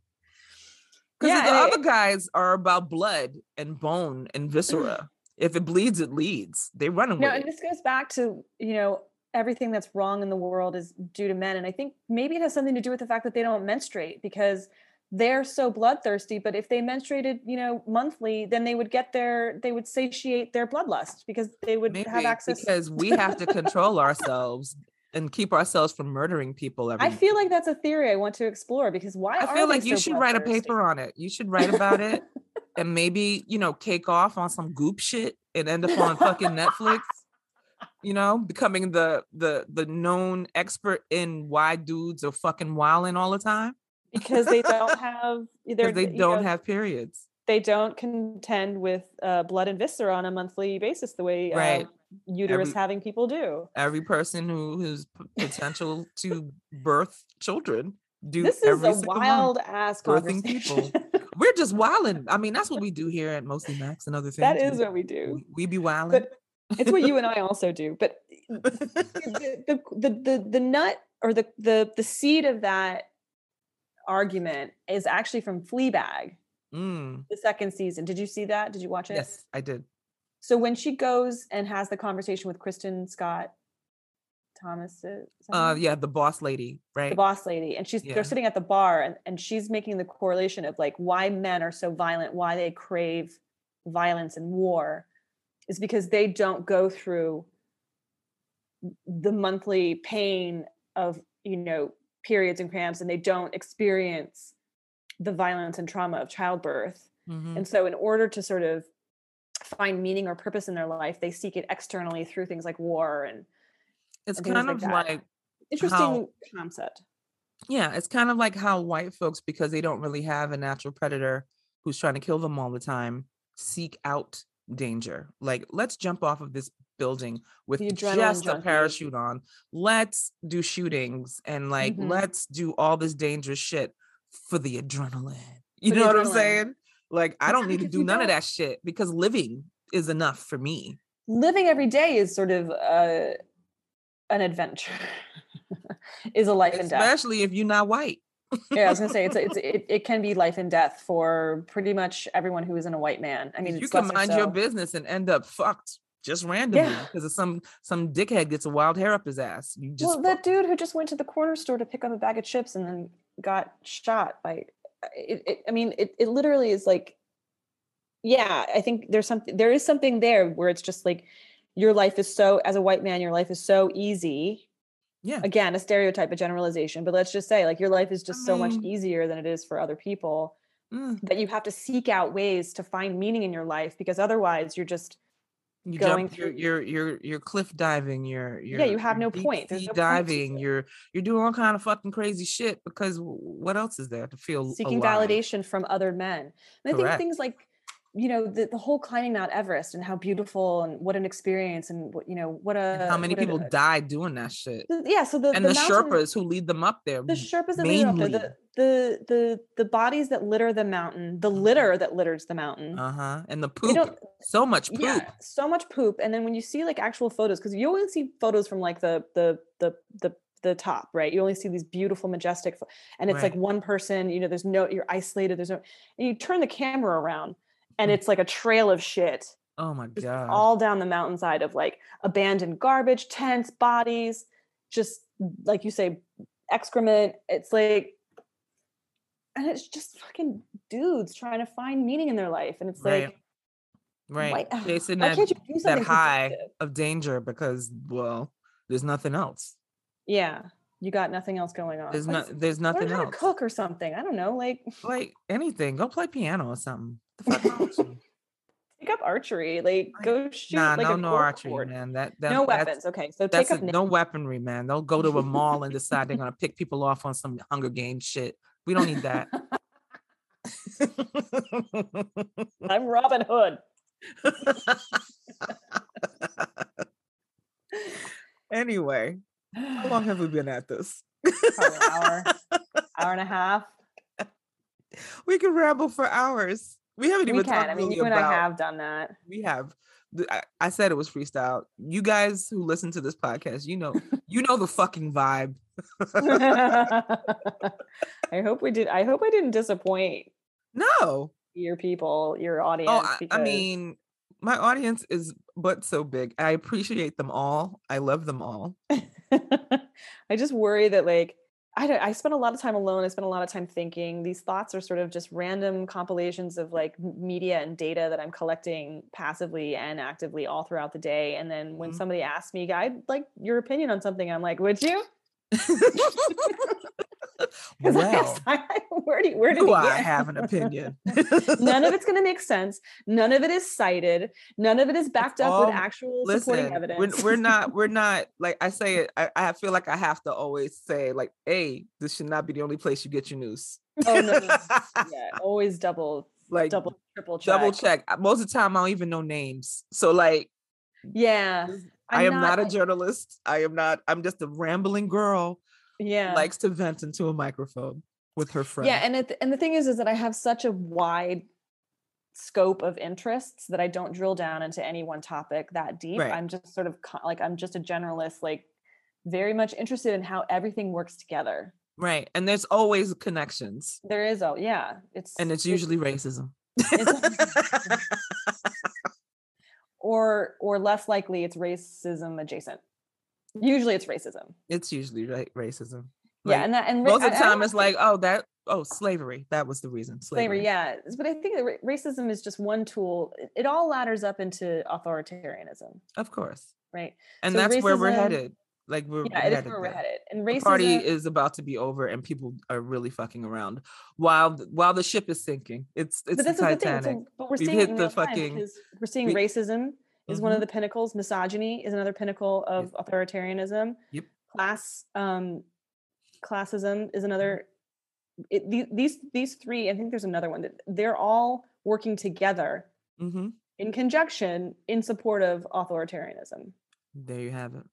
Because Yeah, the I- other guys are about blood and bone and viscera. Mm. if it bleeds, it leads. They run away. no, and this goes back to you know everything that's wrong in the world is due to men, and I think maybe it has something to do with the fact that they don't menstruate because they're so bloodthirsty but if they menstruated you know monthly then they would get their they would satiate their bloodlust because they would have Maybe access because we have to control ourselves and keep ourselves from murdering people every I feel like that's a theory I want to explore because why I feel like you so should write a paper on it. You should write about it and maybe, you know, cake off on some goop shit and end up on fucking Netflix. You know, becoming the the the known expert in why dudes are fucking wilding all the time because they don't have they you don't know, have periods. they don't contend with uh, blood and viscera on a monthly basis the way Right. uh, uterus Every- having people do. Every person who who's p- potential to birth children do This is every a single month. wild ass birthing conversation. We're just wilding. I mean, that's what we do here at Mostly Max and other things. that is we, what we do. we, we be wilding. But it's what you and I also do. But the, the, the, the, the nut or the, the, the seed of that argument is actually from Fleabag, Mm, the second season. Did you see that? Did you watch it? yes, I did. So when she goes and has the conversation with Kristin Scott Thomas, Uh, yeah, the boss lady, right? the boss lady, and she's Yeah. they're sitting at the bar, and, and she's making the correlation of like why men are so violent, why they crave violence and war, is because they don't go through the monthly pain of you know periods and cramps, and they don't experience the violence and trauma of childbirth. Mhm. And so, in order to sort of find meaning or purpose in their life, they seek it externally through things like war and It's and kind of that. like, interesting concept. yeah, it's kind of like how white folks, because they don't really have a natural predator who's trying to kill them all the time, seek out danger. Like, let's jump off of this building with The just a parachute on. Let's do shootings and like, Mhm. let's do all this dangerous shit for the adrenaline. You For know what I'm saying? Like, I don't need to do none of that shit because living is enough for me. living every day is sort of uh, an adventure. is a life and death. Especially if you're not white. yeah, I was gonna say it's it's it, it can be life and death for pretty much everyone who isn't a white man. I mean, you it's can mind your business and end up fucked just randomly because of some some dickhead gets a wild hair up his ass. You just well, that dude who just went to the corner store to pick up a bag of chips and then got shot by. It, it, I mean, it, it literally is like, yeah. I think there's something. There is something there where it's just like, your life is so as a white man, your life is so easy. yeah. Again, a stereotype, a generalization, but let's just say like your life is just so much easier than it is for other people Mm, that you have to seek out ways to find meaning in your life because otherwise you're just you going jump, you're, through- you're you're you're cliff diving. You're you're Yeah, you have no point. No diving. it. You're you're doing all kind of fucking crazy shit because what else is there to feel seeking alive? validation from other men. And I think things like, you know, the, the whole climbing Mount Everest and how beautiful and what an experience and what, you know, what a And how many people died doing that shit? yeah. So the, and the, the, mountain- Sherpas who lead them up there. the Sherpas that lead up there, the, the, the, the bodies that litter the mountain, the litter that litters the mountain. Uh huh. And the poop. So much poop. yeah, so much poop. And then when you see like actual photos, because you only see photos from like the, the, the, the, the top, right? You only see these beautiful, majestic, and it's like one person, you know, there's no, you're isolated. There's no, and you turn the camera around and Mm. it's like a trail of shit Oh my god. all down the mountainside of like abandoned garbage, tents, bodies, just like you say, excrement. It's like, and it's just fucking dudes trying to find meaning in their life. And it's Right. like, right. why, Chasing why that that high of danger because well, there's nothing else. Yeah, you got nothing else going on. There's not there's nothing to else. cook or something. I don't know, like Like anything. Go play piano or something. The fuck wrong with you? pick up archery. Like go shoot Nah, like no, no archery, cord. man. That, that no weapons. Okay, so That's take up a- no weaponry, man. They'll go to a mall and decide they're gonna pick people off on some Hunger Games shit. We don't need that. I'm Robin Hood. anyway, how long have we been at this? Probably an hour, hour and a half. we can ramble for hours. We haven't We even can. talked I mean, really you and about. I have done that. We have. I, I said it was freestyle. You guys who listen to this podcast, you know, you know the fucking vibe. I hope we did. I hope I didn't disappoint No, your people, your oh, audience. oh, I, I mean, my audience is but so big. I appreciate them all. I love them all. I just worry that like I don't I spend a lot of time alone. I spend a lot of time thinking. These thoughts are sort of just random compilations of like media and data that I'm collecting passively and actively all throughout the day. And then when Mhm. somebody asks me, I'd like your opinion on something, I'm like, would you? I well, asked- where do you, where do you I have an opinion? None of it's going to make sense. None of it is cited. None of it is backed up all- with actual supporting evidence. we're, we're not, we're not like I say it. I, I feel like I have to always say like, "Hey, this should not be the only place you get your news." Oh, no, no, yeah, always double, like double, triple check. double check. Most of the time, I don't even know names. So like, Yeah, I I'm am not, a journalist. I am not. I'm just a rambling girl Yeah, likes to vent into a microphone with her friend. yeah, and it, and the thing is, is that I have such a wide scope of interests that I don't drill down into any one topic that deep. Right. I'm just sort of like I'm just a generalist, like very much interested in how everything works together. right. And there's always connections, There is, oh yeah, it's and it's it- usually racism. it's- or or less likely it's racism adjacent. Usually it's racism. it's usually right ra- racism. yeah, and that and most of the time it's like, oh, that oh, slavery. That was the reason. slavery, yeah. But I think that racism is just one tool. It, all ladders up into authoritarianism, Of course. right? And So that's where we're headed. Like we're Yeah, it is headed where we're there. headed. And The racism party is about to be over, and people are really fucking around while while the ship is sinking. It's it's but the is the Titanic. thing. So, but we're We've seeing hit the fucking- we're seeing we- racism is one of the pinnacles. Misogyny is another pinnacle of authoritarianism. Yep. Class, um, classism is another. It, these these three, I think there's another one that they're all working together hmm in conjunction in support of authoritarianism. There you have it.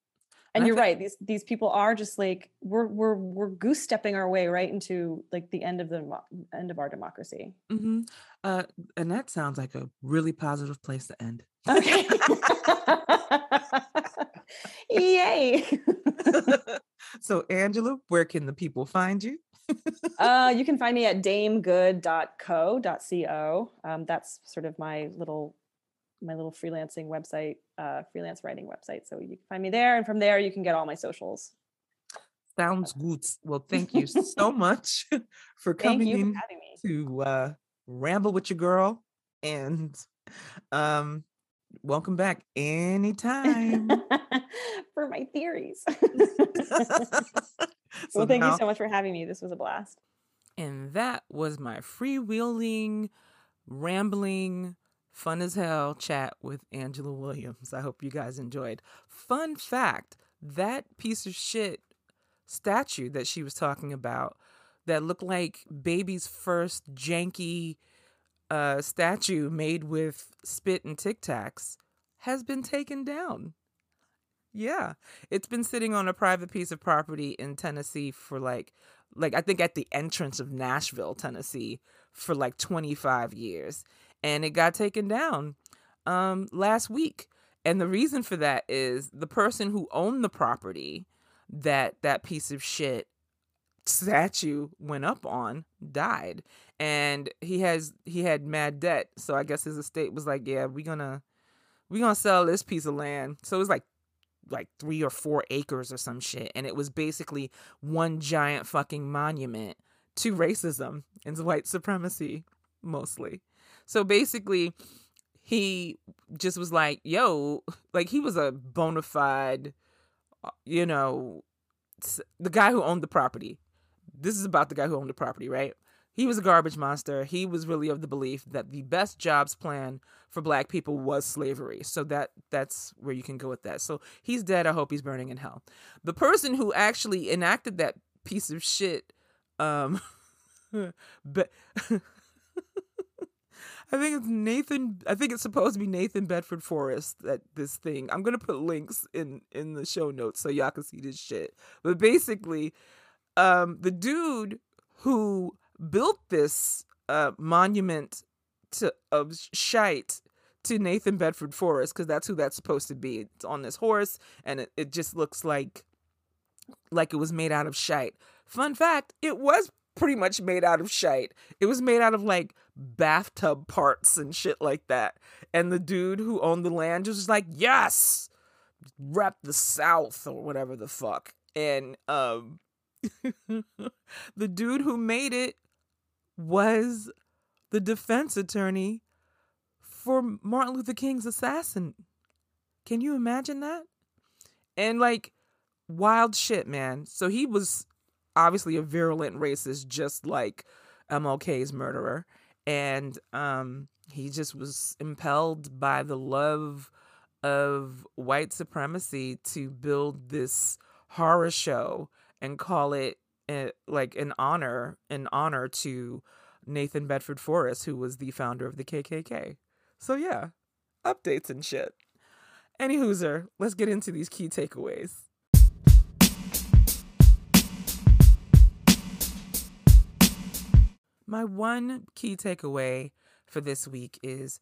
And you're right these these people are just like we're we're we're goose stepping our way right into like the end of the end of our democracy. Hmm Uh, and that sounds like a really positive place to end. okay. Yay. So, Angela, where can the people find you? uh you can find me at damegood.co.co um that's sort of my little my little freelancing website uh freelance writing website so you can find me there and from there you can get all my socials Sounds good. Well, thank you so much for coming for in to uh, ramble with your girl, and um, welcome back anytime. for my theories. So well, thank you so much for having me. This was a blast. And that was my freewheeling, rambling, fun as hell chat with Angela Williams. I hope you guys enjoyed. Fun fact that piece of shit statue that she was talking about that looked like baby's first janky uh, statue made with spit and tic tacs has been taken down. Yeah, it's been sitting on a private piece of property in Tennessee for like like I think at the entrance of Nashville, Tennessee for like 25 years and it got taken down um last week. And the reason for that is the person who owned the property that that piece of shit statue went up on died. And he has he had mad debt. So i guess his estate was like yeah we're gonna we're gonna sell this piece of land. So it was like like three or four acres or some shit. And it was basically one giant fucking monument to racism and white supremacy mostly so basically he just was like yo like he was a bona fide uh, you know the guy who owned the property. This is about the guy who owned the property right? He was a garbage monster. He was really of the belief that the best jobs plan for black people was slavery. So that that's where you can go with that. So he's dead. I hope he's burning in hell. The person who actually enacted that piece of shit um but I think it's Nathan. I think it's supposed to be Nathan Bedford Forrest. That this thing. I'm gonna put links in in the show notes so y'all can see this shit. But basically, um, the dude who built this uh monument to of shite to Nathan Bedford Forrest because that's who that's supposed to be. It's on this horse, and it, it just looks like like it was made out of shite. Fun fact: it was pretty much made out of shite. It was made out of like bathtub parts and shit like that. And the dude who owned the land was like, yes, rep the South or whatever the fuck. And um, the dude who made it was the defense attorney for Martin Luther King's assassin. Can you imagine that? And like wild shit, man. So he was obviously a virulent racist, just like MLK's murderer. And um, he just was impelled by the love of white supremacy to build this horror show and call it uh, like an honor, an honor to Nathan Bedford Forrest, who was the founder of the KKK. So yeah, updates and shit. Any hooser, let's get into these key takeaways. My one key takeaway for this week is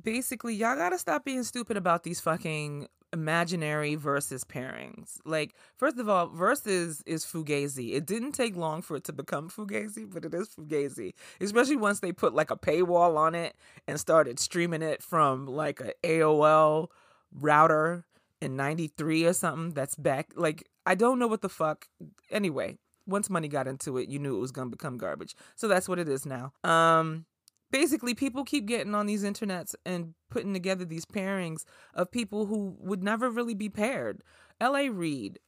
basically y'all gotta stop being stupid about these fucking imaginary Verzuz pairings. Like, first of all, Verzuz is fugazi. It didn't take long for it to become fugazi, but it is fugazi. Especially once they put like a paywall on it and started streaming it from like a AOL router in 93 or something that's back. Like, I don't know what the fuck. Anyway, once money got into it, you knew it was gonna become garbage. So that's what it is now. Um basically people keep getting on these internets and putting together these pairings of people who would never really be paired. LA Reid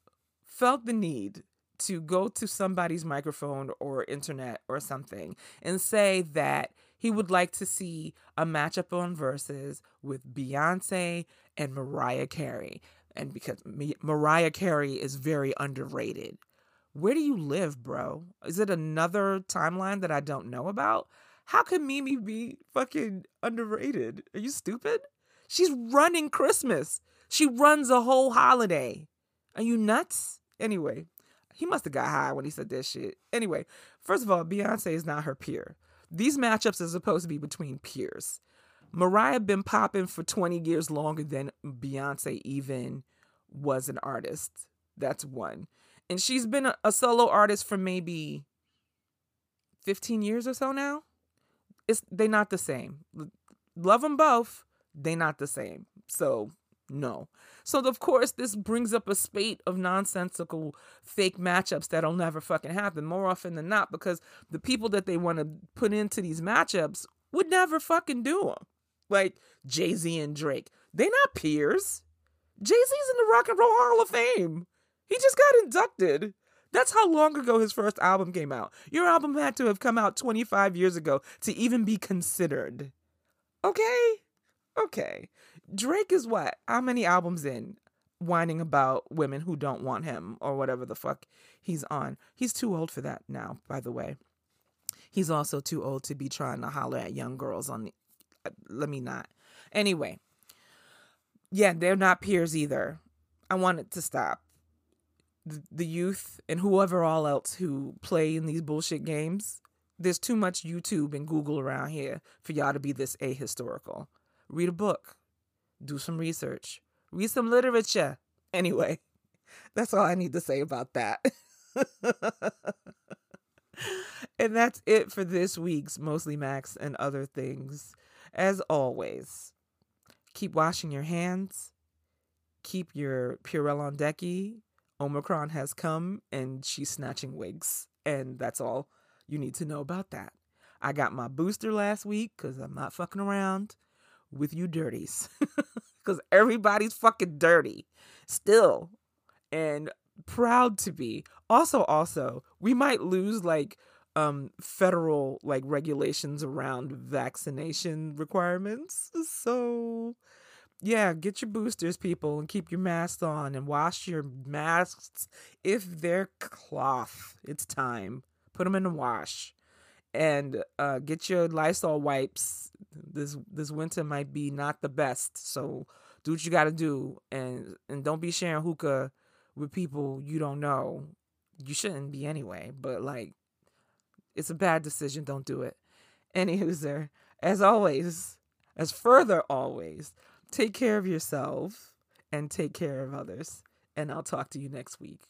felt the need to go to somebody's microphone or internet or something and say that he would like to see a matchup on Verzuz with Beyonce and Mariah Carey. And because Mariah Carey is very underrated. Where do you live, bro? Is it another timeline that I don't know about? How can Mimi be fucking underrated? Are you stupid? She's running Christmas. She runs a whole holiday. Are you nuts? Anyway, he must have got high when he said that shit. Anyway, first of all, Beyonce is not her peer. These matchups are supposed to be between peers. Mariah been popping for 20 years longer than Beyonce even was an artist. That's one. And she's been a, a solo artist for maybe 15 years or so now. It's they not the same. Love them both, they not the same. So no. So of course this brings up a spate of nonsensical fake matchups that'll never fucking happen more often than not because the people that they want to put into these matchups would never fucking do them. Like Jay-Z and Drake. They not peers. Jay-Z's in the Rock and Roll Hall of Fame. He just got inducted. That's how long ago his first album came out. Your album had to have come out 25 years ago to even be considered. Okay? Okay. Drake is what? How many albums in? Whining about women who don't want him or whatever the fuck he's on. He's too old for that now, by the way. He's also too old to be trying to holler at young girls on the. Uh, let me not. Anyway. Yeah, they're not peers either. I want it to stop the youth and whoever all else who play in these bullshit games, there's too much YouTube and Google around here for y'all to be this ahistorical. Read a book, do some research, read some literature. Anyway, that's all I need to say about that. and that's it for this week's Mostly Max and Other Things. As always, keep washing your hands, keep your Purell on decky, Omicron has come and she's snatching wigs. And that's all you need to know about that. I got my booster last week because I'm not fucking around with you dirties. Because everybody's fucking dirty still. And proud to be. Also, also, we might lose like um federal like regulations around vaccination requirements. So yeah, get your boosters, people, and keep your masks on and wash your masks if they're cloth. It's time. Put them in the wash. And uh, get your Lysol wipes. This this winter might be not the best, so do what you got to do, and and don't be sharing hookah with people you don't know. You shouldn't be anyway, but like, it's a bad decision. Don't do it. Anywho, sir, as always, as further always, Take care of yourself and take care of others. And I'll talk to you next week.